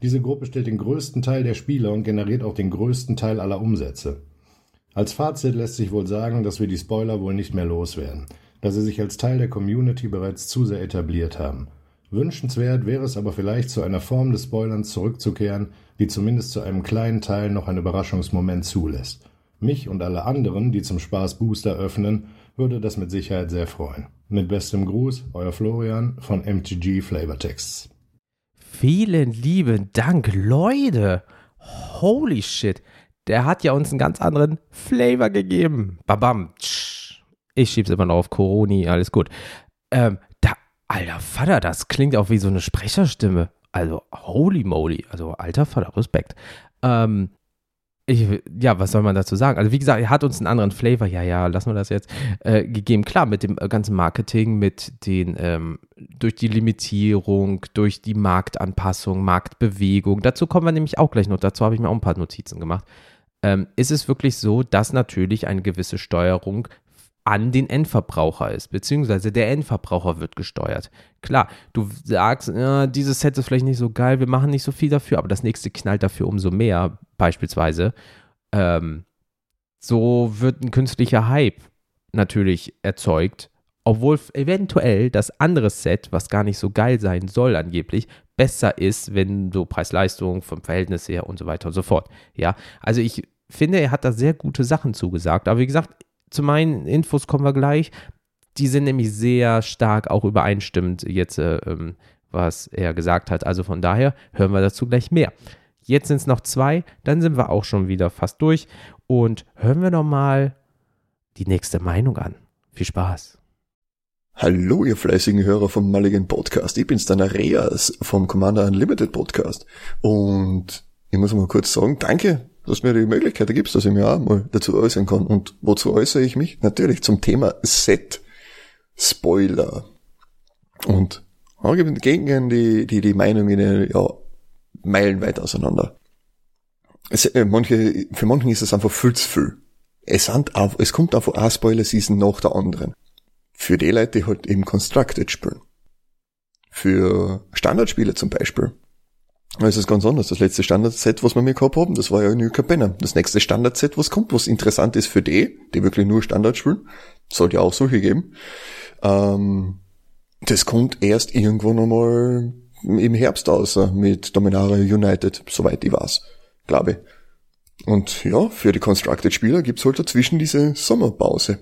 Diese Gruppe stellt den größten Teil der Spieler und generiert auch den größten Teil aller Umsätze. Als Fazit lässt sich wohl sagen, dass wir die Spoiler wohl nicht mehr loswerden da sie sich als Teil der Community bereits zu sehr etabliert haben. Wünschenswert wäre es aber vielleicht zu einer Form des Spoilerns zurückzukehren, die zumindest zu einem kleinen Teil noch einen Überraschungsmoment zulässt. Mich und alle anderen, die zum Spaß Booster öffnen, würde das mit Sicherheit sehr freuen. Mit bestem Gruß, euer Florian von MTG Flavortexts. Vielen lieben Dank, Leute. Holy shit. Der hat ja uns einen ganz anderen Flavor gegeben. Babam. Tsch. Ich schieb's immer noch auf Coroni, alles gut. Ähm, da, alter Vater, das klingt auch wie so eine Sprecherstimme. Also, holy moly. Also, alter Vater, Respekt. Ähm, ich, ja, was soll man dazu sagen? Also, wie gesagt, er hat uns einen anderen Flavor, ja, ja, lassen wir das jetzt, äh, gegeben. Klar, mit dem ganzen Marketing, mit den, ähm, durch die Limitierung, durch die Marktanpassung, Marktbewegung. Dazu kommen wir nämlich auch gleich noch. Dazu habe ich mir auch ein paar Notizen gemacht. Ähm, ist es wirklich so, dass natürlich eine gewisse Steuerung an den Endverbraucher ist, beziehungsweise der Endverbraucher wird gesteuert. Klar, du sagst, ja, dieses Set ist vielleicht nicht so geil, wir machen nicht so viel dafür, aber das nächste knallt dafür umso mehr, beispielsweise. Ähm, so wird ein künstlicher Hype natürlich erzeugt, obwohl eventuell das andere Set, was gar nicht so geil sein soll angeblich, besser ist, wenn so Preis-Leistung vom Verhältnis her und so weiter und so fort. Ja, also ich finde, er hat da sehr gute Sachen zugesagt, aber wie gesagt, zu meinen Infos kommen wir gleich. Die sind nämlich sehr stark auch übereinstimmend jetzt, äh, ähm, was er gesagt hat. Also von daher hören wir dazu gleich mehr. Jetzt sind es noch zwei, dann sind wir auch schon wieder fast durch. Und hören wir noch mal die nächste Meinung an. Viel Spaß. Hallo, ihr fleißigen Hörer vom Mulligan Podcast. Ich bin's, dann Reas vom Commander Unlimited Podcast. Und ich muss mal kurz sagen, danke dass mir die Möglichkeit gibt, dass ich mir auch mal dazu äußern kann. Und wozu äußere ich mich? Natürlich zum Thema Set Spoiler. Und ja, gehen die, die, die Meinungen ja meilenweit auseinander. Es, äh, manche, für manchen ist es einfach viel zu viel. Es, sind es kommt einfach eine Spoiler-Season nach der anderen. Für die Leute, die halt eben Constructed spielen. Für Standardspiele zum Beispiel es ist ganz anders. Das letzte Standard-Set, was wir mir gehabt haben, das war ja New Capenna. Das nächste Standard-Set, was kommt, was interessant ist für die, die wirklich nur Standard spielen, soll ja auch solche geben, ähm, das kommt erst irgendwo nochmal im Herbst aus mit Dominaria United, soweit ich weiß, glaube. Und ja, für die Constructed-Spieler gibt's halt dazwischen diese Sommerpause.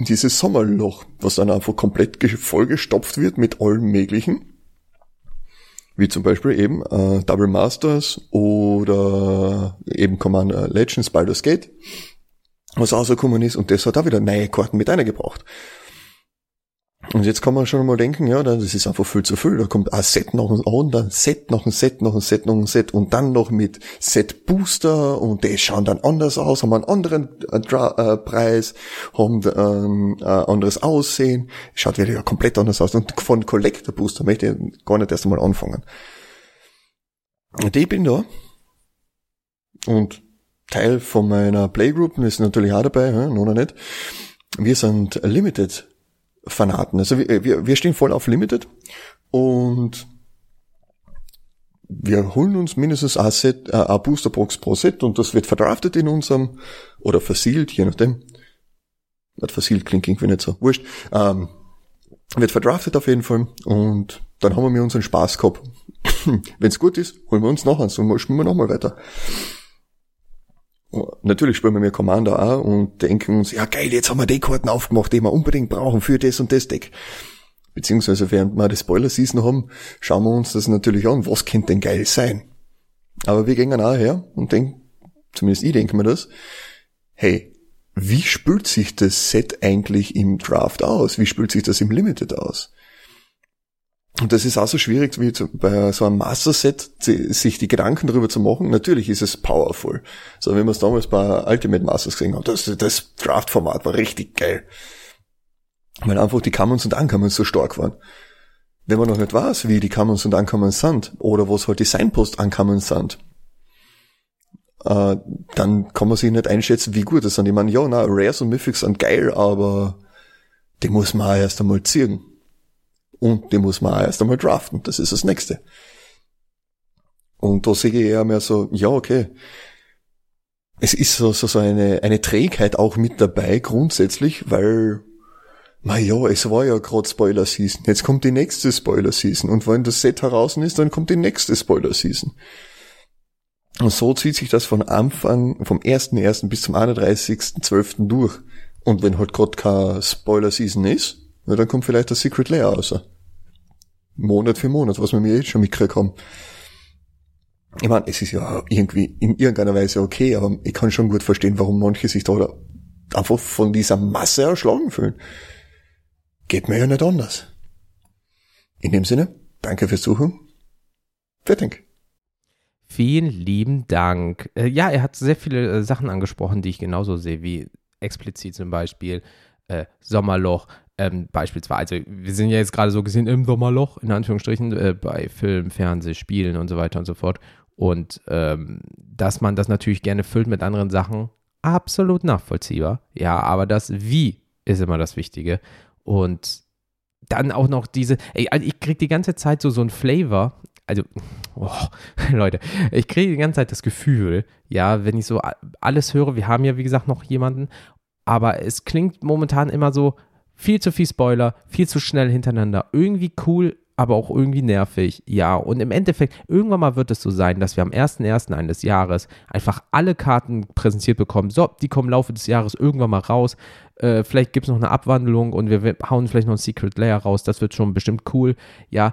Dieses Sommerloch, was dann einfach komplett vollgestopft wird mit allem Möglichen. Wie zum Beispiel eben äh, Double Masters oder eben Commander Legends Baldur's Gate, was rausgekommen ist und das hat auch wieder neue Karten mit eingebracht. Und jetzt kann man schon mal denken, ja, das ist einfach viel zu viel. Da kommt ein Set noch ein anderes Set, noch ein Set, noch ein Set, noch ein Set und dann noch mit Set Booster und die schauen dann anders aus, haben einen anderen äh, äh, Preis, haben ähm, ein anderes Aussehen, schaut wieder komplett anders aus. Und von Collector Booster möchte ich gar nicht erst einmal anfangen. Und ich bin da und Teil von meiner Playgroup ist natürlich auch dabei, hm, noch nicht. Wir sind Limited Fanaten. Also wir, wir, wir stehen voll auf Limited und wir holen uns mindestens ein, Set, äh, ein Boosterbox pro Set und das wird verdraftet in unserem, oder versiegelt, je nachdem. Nicht versiegelt klingt irgendwie nicht so, wurscht. Ähm, wird verdraftet auf jeden Fall und dann haben wir unseren Spaß gehabt. Wenn's gut ist, holen wir uns noch eins und spielen wir nochmal weiter. Natürlich spielen wir mit Commander auch und denken uns, ja geil, jetzt haben wir die Karten aufgemacht, die wir unbedingt brauchen für das und das Deck. Beziehungsweise während wir die Spoiler-Season haben, schauen wir uns das natürlich an, was könnte denn geil sein. Aber wir gehen auch her und denken, zumindest ich denke mir das, hey, wie spült sich das Set eigentlich im Draft aus? Wie spült sich das im Limited aus? Und das ist auch so schwierig, wie bei so einem Master-Set, sich die Gedanken darüber zu machen. Natürlich ist es powerful. So wie wir es damals bei Ultimate Masters gesehen haben. Das, das Draft-Format war richtig geil. Weil einfach die Commons und Uncommons so stark waren. Wenn man noch nicht weiß, wie die Commons und Uncommons sind, oder was halt die Signpost-Uncommons sind, äh, dann kann man sich nicht einschätzen, wie gut das sind. Ich meine, ja, na, Rares und Mythics sind geil, aber die muss man auch erst einmal ziehen. Und die muss man auch erst einmal draften. Das ist das Nächste. Und da sehe ich eher mehr so, ja, okay. Es ist so, so, so eine, eine Trägheit auch mit dabei, grundsätzlich, weil, na ja, es war ja gerade Spoiler-Season. Jetzt kommt die nächste Spoiler-Season. Und wenn das Set heraus ist, dann kommt die nächste Spoiler-Season. Und so zieht sich das von Anfang, vom 1.1. bis zum 31.12. durch. Und wenn halt gerade keine Spoiler-Season ist, na, dann kommt vielleicht das Secret Layer raus. Monat für Monat, was wir mir jetzt schon mitgekriegt haben. Ich meine, es ist ja irgendwie in irgendeiner Weise okay, aber ich kann schon gut verstehen, warum manche sich da einfach von dieser Masse erschlagen fühlen. Geht mir ja nicht anders. In dem Sinne, danke fürs Suchen. Fertig. Vielen lieben Dank. Äh, ja, er hat sehr viele äh, Sachen angesprochen, die ich genauso sehe, wie explizit zum Beispiel äh, Sommerloch, ähm, beispielsweise, also wir sind ja jetzt gerade so gesehen im Sommerloch, in Anführungsstrichen, äh, bei Film, Fernseh, Spielen und so weiter und so fort. Und ähm, dass man das natürlich gerne füllt mit anderen Sachen, absolut nachvollziehbar. Ja, aber das Wie ist immer das Wichtige. Und dann auch noch diese, ey, also ich kriege die ganze Zeit so, so ein Flavor. Also, oh, Leute, ich kriege die ganze Zeit das Gefühl, ja, wenn ich so alles höre, wir haben ja, wie gesagt, noch jemanden, aber es klingt momentan immer so, viel zu viel Spoiler, viel zu schnell hintereinander. Irgendwie cool, aber auch irgendwie nervig. Ja, und im Endeffekt, irgendwann mal wird es so sein, dass wir am 1.1. eines Jahres einfach alle Karten präsentiert bekommen. So, die kommen im Laufe des Jahres irgendwann mal raus. Äh, vielleicht gibt es noch eine Abwandlung und wir hauen vielleicht noch ein Secret Layer raus. Das wird schon bestimmt cool. Ja,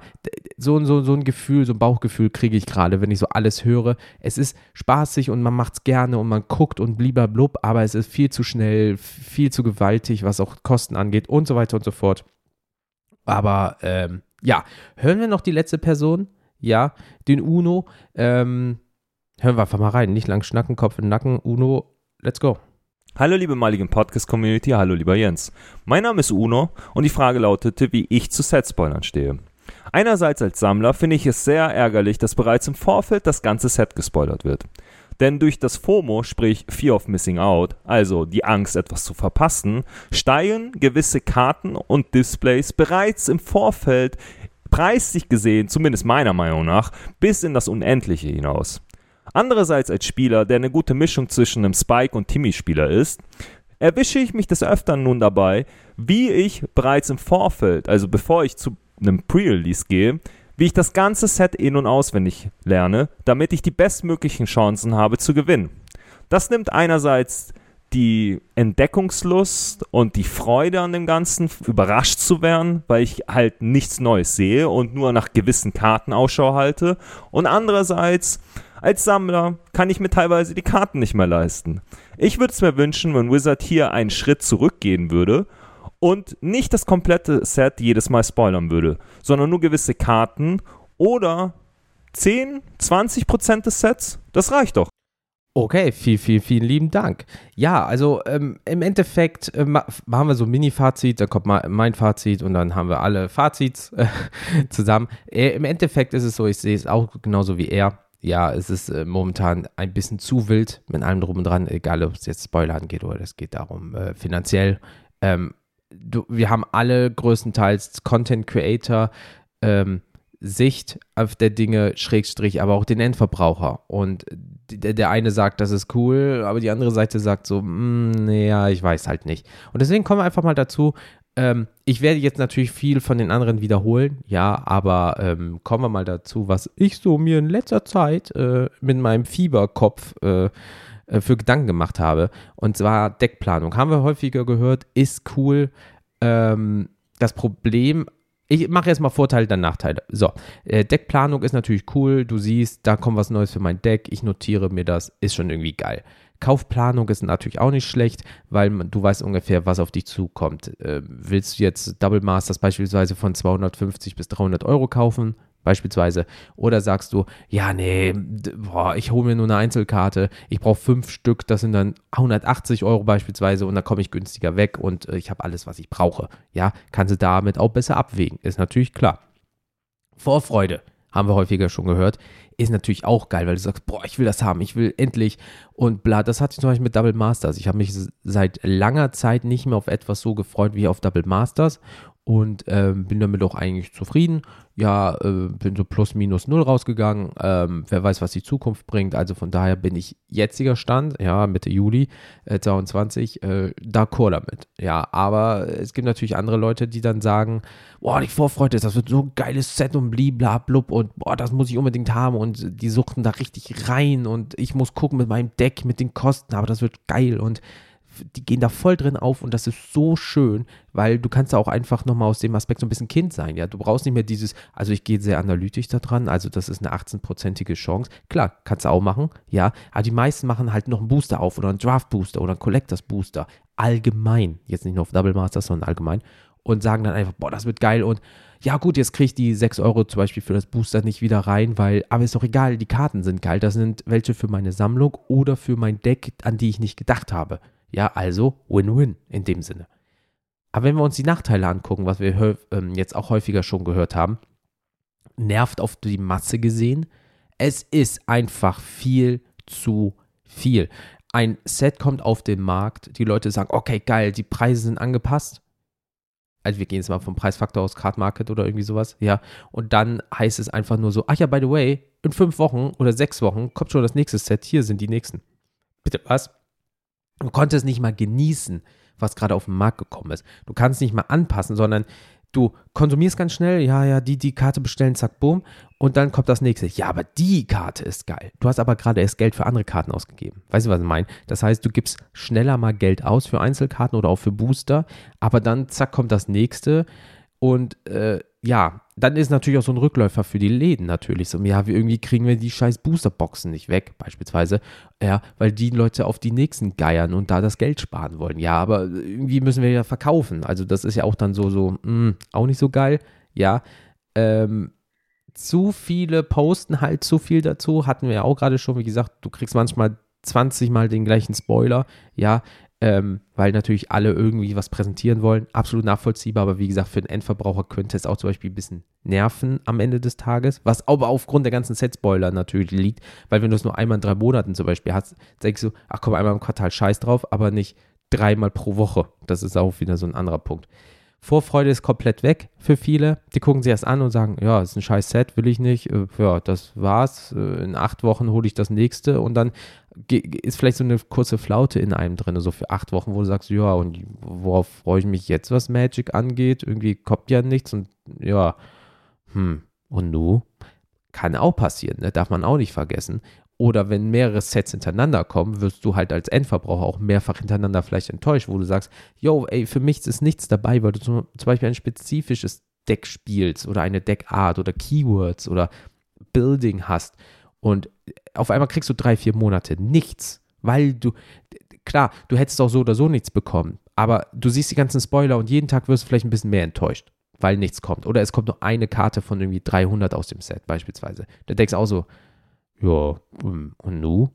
so, so, so ein Gefühl, so ein Bauchgefühl kriege ich gerade, wenn ich so alles höre. Es ist spaßig und man macht es gerne und man guckt und blub, aber es ist viel zu schnell, viel zu gewaltig, was auch Kosten angeht und so weiter und so fort. Aber ähm, ja, hören wir noch die letzte Person? Ja, den Uno. Ähm, hören wir einfach mal rein. Nicht lang schnacken, Kopf in den Nacken. Uno, let's go. Hallo liebe maligen Podcast-Community, hallo lieber Jens. Mein Name ist Uno und die Frage lautete, wie ich zu Set-Spoilern stehe. Einerseits als Sammler finde ich es sehr ärgerlich, dass bereits im Vorfeld das ganze Set gespoilert wird. Denn durch das FOMO, sprich Fear of Missing Out, also die Angst, etwas zu verpassen, steigen gewisse Karten und Displays bereits im Vorfeld preislich gesehen, zumindest meiner Meinung nach, bis in das Unendliche hinaus. Andererseits als Spieler, der eine gute Mischung zwischen einem Spike und Timmy-Spieler ist, erwische ich mich des Öfteren nun dabei, wie ich bereits im Vorfeld, also bevor ich zu einem Pre-Release gehe, wie ich das ganze Set in- und auswendig lerne, damit ich die bestmöglichen Chancen habe zu gewinnen. Das nimmt einerseits die Entdeckungslust und die Freude an dem Ganzen, überrascht zu werden, weil ich halt nichts Neues sehe und nur nach gewissen Karten Ausschau halte. Und andererseits, als Sammler kann ich mir teilweise die Karten nicht mehr leisten. Ich würde es mir wünschen, wenn Wizard hier einen Schritt zurückgehen würde und nicht das komplette Set jedes Mal spoilern würde, sondern nur gewisse Karten oder 10, 20 Prozent des Sets. Das reicht doch. Okay, viel, viel, vielen lieben Dank. Ja, also ähm, im Endeffekt äh, machen wir so ein Mini-Fazit, dann kommt mal mein Fazit und dann haben wir alle Fazits äh, zusammen. Äh, Im Endeffekt ist es so, ich sehe es auch genauso wie er. Ja, es ist äh, momentan ein bisschen zu wild mit allem drum und dran, egal ob es jetzt Spoiler angeht oder es geht darum äh, finanziell. Ähm, du, wir haben alle größtenteils Content Creator, ähm, Sicht auf der Dinge, Schrägstrich, aber auch den Endverbraucher. Und der, eine sagt, das ist cool, aber die andere Seite sagt so, mm, ja, ich weiß halt nicht. Und deswegen kommen wir einfach mal dazu. Ähm, ich werde jetzt natürlich viel von den anderen wiederholen, ja, aber ähm, kommen wir mal dazu, was ich so mir in letzter Zeit äh, mit meinem Fieberkopf äh, äh für Gedanken gemacht habe. Und zwar Deckplanung. Haben wir häufiger gehört, ist cool. Ähm, das Problem ich mache jetzt mal Vorteile, dann Nachteile. So, äh, Deckplanung ist natürlich cool. Du siehst, da kommt was Neues für mein Deck. Ich notiere mir das. Ist schon irgendwie geil. Kaufplanung ist natürlich auch nicht schlecht, weil du weißt ungefähr, was auf dich zukommt. Äh, willst du jetzt Double Masters beispielsweise von 250 bis 300 Euro kaufen? Beispielsweise. Oder sagst du, ja, nee, boah, ich hole mir nur eine Einzelkarte, ich brauche fünf Stück, das sind dann 180 Euro beispielsweise und dann komme ich günstiger weg und äh, ich habe alles, was ich brauche. Ja, kannst du damit auch besser abwägen, ist natürlich klar. Vorfreude, haben wir häufiger schon gehört, ist natürlich auch geil, weil du sagst, boah, ich will das haben, ich will endlich und bla. Das hatte ich zum Beispiel mit Double Masters. Ich habe mich seit langer Zeit nicht mehr auf etwas so gefreut wie auf Double Masters und ähm, bin damit auch eigentlich zufrieden ja, äh, bin so plus minus null rausgegangen. Ähm, wer weiß, was die Zukunft bringt. Also von daher bin ich jetziger Stand, ja, Mitte Juli äh, 22, äh, d'accord damit. Ja, aber es gibt natürlich andere Leute, die dann sagen, boah, die Vorfreude ist, das wird so ein geiles Set und bliblablub und boah, das muss ich unbedingt haben und die suchten da richtig rein und ich muss gucken mit meinem Deck, mit den Kosten, aber das wird geil und die gehen da voll drin auf und das ist so schön, weil du kannst da auch einfach nochmal aus dem Aspekt so ein bisschen Kind sein, ja. Du brauchst nicht mehr dieses, also ich gehe sehr analytisch da dran, also das ist eine 18-prozentige Chance. Klar, kannst du auch machen, ja, aber die meisten machen halt noch einen Booster auf oder einen Draft Booster oder einen Collectors Booster. Allgemein, jetzt nicht nur auf Double Masters, sondern allgemein und sagen dann einfach, boah, das wird geil und ja gut, jetzt kriege ich die 6 Euro zum Beispiel für das Booster nicht wieder rein, weil, aber ist doch egal, die Karten sind geil. Das sind welche für meine Sammlung oder für mein Deck, an die ich nicht gedacht habe. Ja, also Win-Win in dem Sinne. Aber wenn wir uns die Nachteile angucken, was wir ähm, jetzt auch häufiger schon gehört haben, nervt auf die Masse gesehen, es ist einfach viel zu viel. Ein Set kommt auf den Markt, die Leute sagen, okay, geil, die Preise sind angepasst. Also wir gehen jetzt mal vom Preisfaktor aus Card Market oder irgendwie sowas, ja. Und dann heißt es einfach nur so, ach ja, by the way, in fünf Wochen oder sechs Wochen kommt schon das nächste Set, hier sind die nächsten. Bitte was? Du konntest nicht mal genießen, was gerade auf den Markt gekommen ist. Du kannst nicht mal anpassen, sondern du konsumierst ganz schnell, ja, ja, die, die Karte bestellen, zack, boom, und dann kommt das nächste. Ja, aber die Karte ist geil. Du hast aber gerade erst Geld für andere Karten ausgegeben. Weißt du, was ich meine? Das heißt, du gibst schneller mal Geld aus für Einzelkarten oder auch für Booster, aber dann, zack, kommt das nächste und äh, ja, dann ist natürlich auch so ein Rückläufer für die Läden natürlich so, ja, irgendwie kriegen wir die scheiß Boosterboxen nicht weg, beispielsweise, ja, weil die Leute auf die nächsten geiern und da das Geld sparen wollen. Ja, aber irgendwie müssen wir ja verkaufen. Also das ist ja auch dann so, so, mh, hm, auch nicht so geil, ja. Ähm, zu viele posten halt zu viel dazu, hatten wir ja auch gerade schon, wie gesagt, du kriegst manchmal 20 Mal den gleichen Spoiler, ja, ähm, weil natürlich alle irgendwie was präsentieren wollen. Absolut nachvollziehbar, aber wie gesagt, für den Endverbraucher könnte es auch zum Beispiel ein bisschen nerven am Ende des Tages, was aber aufgrund der ganzen Set-Spoiler natürlich liegt, weil wenn du es nur einmal in drei Monaten zum Beispiel hast, denkst du, ach komm, einmal im Quartal scheiß drauf, aber nicht dreimal pro Woche. Das ist auch wieder so ein anderer Punkt. Vorfreude ist komplett weg für viele. Die gucken sich erst an und sagen, ja, ist ein scheiß Set, will ich nicht. Äh, ja, das war's. Äh, in acht Wochen hole ich das nächste und dann ist vielleicht so eine kurze Flaute in einem drin, so für acht Wochen, wo du sagst, ja, und worauf freue ich mich jetzt, was Magic angeht? Irgendwie kommt ja nichts und ja, hm, und nu? Kann auch passieren, ne? darf man auch nicht vergessen. Oder wenn mehrere Sets hintereinander kommen, wirst du halt als Endverbraucher auch mehrfach hintereinander vielleicht enttäuscht, wo du sagst, yo, ey, für mich ist nichts dabei, weil du zum, zum Beispiel ein spezifisches Deck spielst oder eine Deckart oder Keywords oder Building hast und auf einmal kriegst du drei, vier Monate nichts, weil du, klar, du hättest auch so oder so nichts bekommen, aber du siehst die ganzen Spoiler und jeden Tag wirst du vielleicht ein bisschen mehr enttäuscht, weil nichts kommt. Oder es kommt nur eine Karte von irgendwie 300 aus dem Set beispielsweise. Da denkst du auch so, ja, und nu?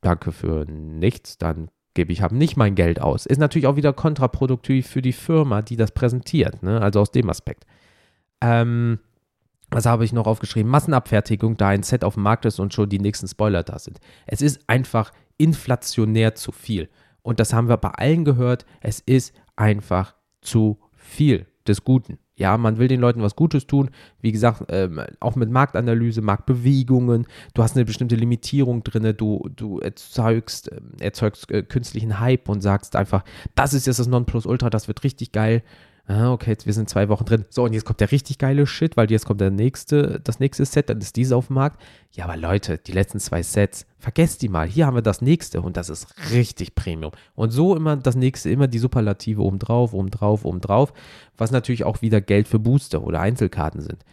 Danke für nichts, dann gebe ich habe nicht mein Geld aus. Ist natürlich auch wieder kontraproduktiv für die Firma, die das präsentiert, ne? also aus dem Aspekt. Ähm, was habe ich noch aufgeschrieben? Massenabfertigung, da ein Set auf dem Markt ist und schon die nächsten Spoiler da sind. Es ist einfach inflationär zu viel. Und das haben wir bei allen gehört. Es ist einfach zu viel des Guten. Ja, man will den Leuten was Gutes tun. Wie gesagt, ähm, auch mit Marktanalyse, Marktbewegungen. Du hast eine bestimmte Limitierung drin. Du, du erzeugst, äh, erzeugst äh, künstlichen Hype und sagst einfach, das ist jetzt das Nonplusultra, das wird richtig geil ah, okay, jetzt, wir sind zwei Wochen drin. So, und jetzt kommt der richtig geile Shit, weil jetzt kommt der nächste, das nächste Set, dann ist diese auf dem Markt. Ja, aber Leute, die letzten zwei Sets, vergesst die mal. Hier haben wir das nächste und das ist richtig Premium. Und so immer das nächste, immer die Superlative obendrauf, obendrauf, obendrauf, was natürlich auch wieder Geld für Booster oder Einzelkarten sind.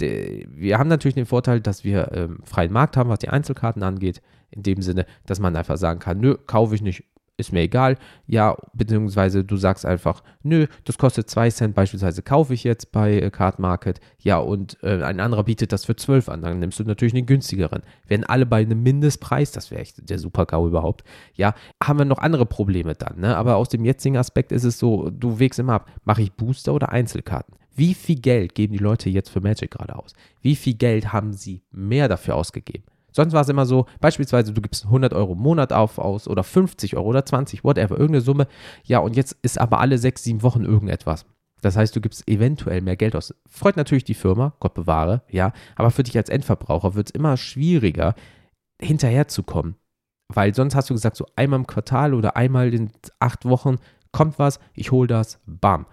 Wir haben natürlich den Vorteil, dass wir ähm, freien Markt haben, was die Einzelkarten angeht. In dem Sinne, dass man einfach sagen kann, nö, kaufe ich nicht, ist mir egal. Ja, beziehungsweise du sagst einfach, nö, das kostet 2 Cent, beispielsweise kaufe ich jetzt bei äh, Card Market. Ja, und äh, ein anderer bietet das für 12 an, dann nimmst du natürlich den günstigeren. Wären alle bei einem Mindestpreis, das wäre echt der Super-GAU überhaupt. Ja, haben wir noch andere Probleme dann, ne? Aber aus dem jetzigen Aspekt ist es so, du wägst immer ab, mache ich Booster oder Einzelkarten? Wie viel Geld geben die Leute jetzt für Magic gerade aus? Wie viel Geld haben sie mehr dafür ausgegeben? Sonst war es immer so, beispielsweise du gibst 100 Euro im Monat auf aus oder 50 Euro oder 20, whatever, irgendeine Summe. Ja, und jetzt ist aber alle sechs, sieben Wochen irgendetwas. Das heißt, du gibst eventuell mehr Geld aus. Freut natürlich die Firma, Gott bewahre, ja, aber für dich als Endverbraucher wird es immer schwieriger, hinterherzukommen. Weil sonst hast du gesagt, so einmal im Quartal oder einmal in acht Wochen kommt was, ich hole das, bam.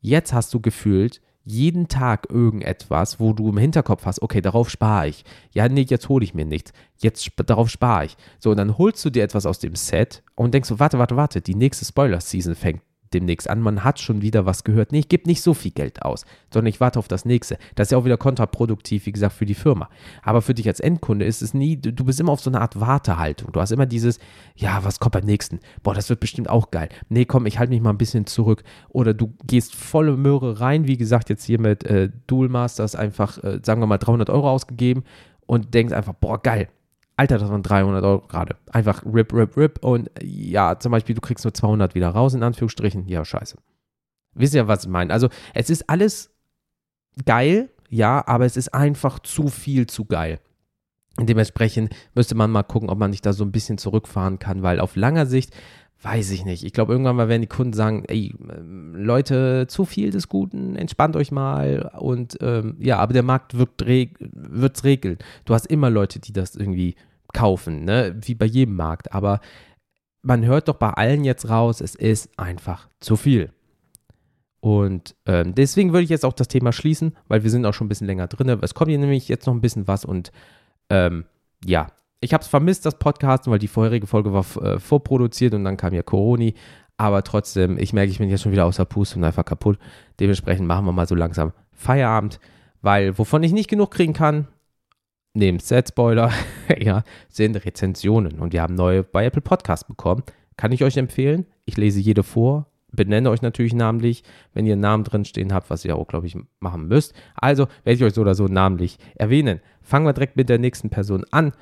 Jetzt hast du gefühlt jeden Tag irgendetwas, wo du im Hinterkopf hast, okay, darauf spare ich. Ja, nee, jetzt hole ich mir nichts. Jetzt sp darauf spare ich. So, und dann holst du dir etwas aus dem Set und denkst so, warte, warte, warte, die nächste Spoiler-Season fängt demnächst an. Man hat schon wieder was gehört. Nee, ich gebe nicht so viel Geld aus, sondern ich warte auf das nächste. Das ist ja auch wieder kontraproduktiv, wie gesagt, für die Firma. Aber für dich als Endkunde ist es nie, du bist immer auf so eine Art Wartehaltung. Du hast immer dieses, ja, was kommt beim nächsten? Boah, das wird bestimmt auch geil. Nee, komm, ich halte mich mal ein bisschen zurück. Oder du gehst volle Möhre rein, wie gesagt, jetzt hier mit äh, Dual Masters einfach, äh, sagen wir mal, 300 Euro ausgegeben und denkst einfach, boah, geil, Alter, das waren 300 Euro gerade. Einfach rip, rip, rip. Und ja, zum Beispiel, du kriegst nur 200 wieder raus, in Anführungsstrichen. Ja, scheiße. Wisst ihr, was ich meine? Also, es ist alles geil, ja, aber es ist einfach zu viel zu geil. Dementsprechend müsste man mal gucken, ob man nicht da so ein bisschen zurückfahren kann, weil auf langer Sicht Weiß ich nicht. Ich glaube, irgendwann mal werden die Kunden sagen, ey, ähm, Leute, zu viel des Guten, entspannt euch mal. Und ähm, ja, aber der Markt wird es regeln. Du hast immer Leute, die das irgendwie kaufen, ne? wie bei jedem Markt. Aber man hört doch bei allen jetzt raus, es ist einfach zu viel. Und ähm, deswegen würde ich jetzt auch das Thema schließen, weil wir sind auch schon ein bisschen länger drin. Es kommt hier nämlich jetzt noch ein bisschen was und ähm, ja, ich habe es vermisst, das Podcast, weil die vorherige Folge war äh, vorproduziert und dann kam ja Coroni. Aber trotzdem, ich merke, ich bin jetzt schon wieder außer Puste und einfach kaputt. Dementsprechend machen wir mal so langsam Feierabend, weil wovon ich nicht genug kriegen kann, neben Set-Spoiler, ja, sind Rezensionen. Und wir haben neue bei Apple Podcast bekommen. Kann ich euch empfehlen. Ich lese jede vor, benenne euch natürlich namentlich, wenn ihr einen Namen drin stehen habt, was ihr auch, glaube ich, machen müsst. Also werde ich euch so oder so namentlich erwähnen. Fangen wir direkt mit der nächsten Person an.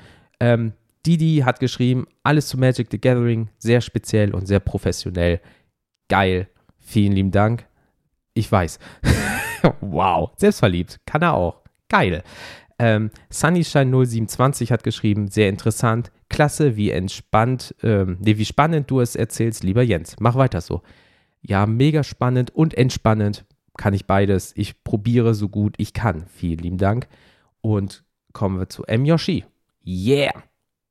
Ähm, Didi hat geschrieben, alles zu Magic the Gathering, sehr speziell und sehr professionell. Geil. Vielen lieben Dank. Ich weiß. wow. Selbstverliebt. Kann er auch. Geil. Ähm, Sunnyshine 0720 hat geschrieben, sehr interessant. Klasse, wie entspannt, ähm, nee, wie spannend du es erzählst, lieber Jens. Mach weiter so. Ja, mega spannend und entspannend. Kann ich beides. Ich probiere so gut ich kann. Vielen lieben Dank. Und kommen wir zu M. Yoshi. Yeah!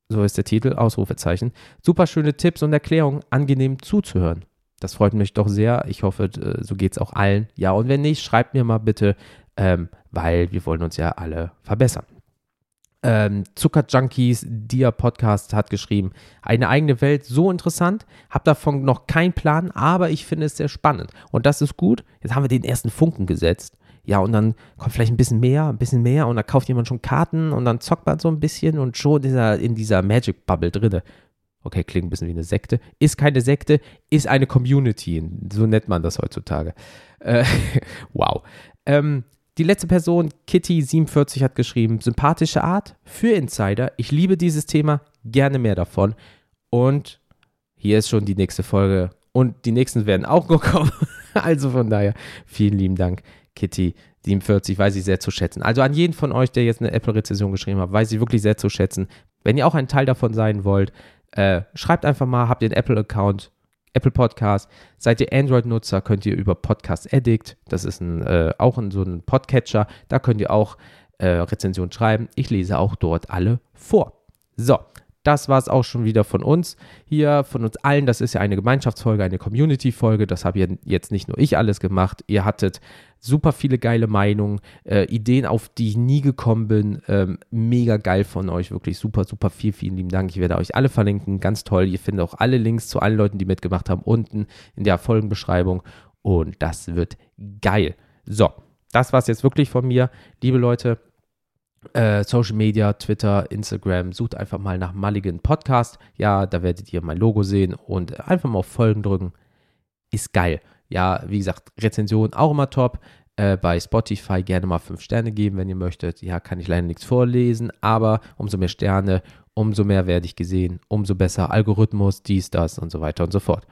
So ist der Titel, Ausrufezeichen. Super schöne Tipps und Erklärungen, angenehm zuzuhören. Das freut mich doch sehr. Ich hoffe, äh, so geht es auch allen. Ja, und wenn nicht, schreibt mir mal bitte, ähm, weil wir wollen uns ja alle verbessern. Ähm, Zucker Junkies, Dia Podcast hat geschrieben, eine eigene Welt, so interessant, hab davon noch keinen Plan, aber ich finde es sehr spannend. Und das ist gut. Jetzt haben wir den ersten Funken gesetzt. Ja, und dann kommt vielleicht ein bisschen mehr, ein bisschen mehr und dann kauft jemand schon Karten und dann zockt man so ein bisschen und schon ist er in dieser Magic Bubble drinne. Okay, klingt ein bisschen wie eine Sekte. Ist keine Sekte, ist eine Community. So nennt man das heutzutage. Äh, wow. Ähm, die letzte Person, Kitty47, hat geschrieben: sympathische Art für Insider. Ich liebe dieses Thema, gerne mehr davon. Und hier ist schon die nächste Folge. Und die nächsten werden auch noch kommen. also von daher, vielen lieben Dank, Kitty47, weiß ich sehr zu schätzen. Also an jeden von euch, der jetzt eine Apple-Rezession geschrieben hat, weiß ich wirklich sehr zu schätzen. Wenn ihr auch ein Teil davon sein wollt, äh, schreibt einfach mal, habt ihr einen Apple-Account, Apple Podcast. Seid ihr Android-Nutzer, könnt ihr über Podcast Addict, das ist ein, äh, auch ein, so ein Podcatcher, da könnt ihr auch äh, Rezensionen schreiben. Ich lese auch dort alle vor. So, das war es auch schon wieder von uns hier, von uns allen. Das ist ja eine Gemeinschaftsfolge, eine Community-Folge. Das habe jetzt nicht nur ich alles gemacht. Ihr hattet super viele geile Meinungen, äh, Ideen, auf die ich nie gekommen bin. Ähm, mega geil von euch, wirklich super, super viel, vielen lieben Dank. Ich werde euch alle verlinken, ganz toll. Ihr findet auch alle Links zu allen Leuten, die mitgemacht haben, unten in der Folgenbeschreibung. Und das wird geil. So, das war es jetzt wirklich von mir. Liebe Leute, äh, Social Media, Twitter, Instagram, sucht einfach mal nach Mulligan Podcast. Ja, da werdet ihr mein Logo sehen und einfach mal auf Folgen drücken. Ist geil. Ja, wie gesagt, Rezension auch immer top. Äh, bei Spotify gerne mal 5 Sterne geben, wenn ihr möchtet. Ja, kann ich leider nichts vorlesen, aber umso mehr Sterne, umso mehr werde ich gesehen, umso besser Algorithmus, dies, das und so weiter und so fort.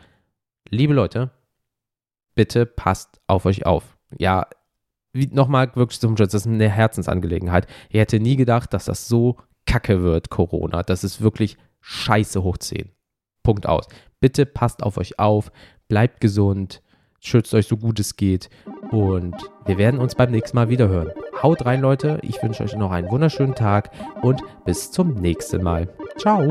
Liebe Leute, bitte passt auf euch auf. Ja, nochmal wirklich zum Schutz, das ist eine Herzensangelegenheit. Ich hätte nie gedacht, dass das so kacke wird, Corona. Das ist wirklich scheiße hoch 10. Punkt aus. Bitte passt auf euch auf, bleibt gesund, schützt euch so gut es geht und wir werden uns beim nächsten Mal wieder hören. Haut rein, Leute. Ich wünsche euch noch einen wunderschönen Tag und bis zum nächsten Mal. Ciao.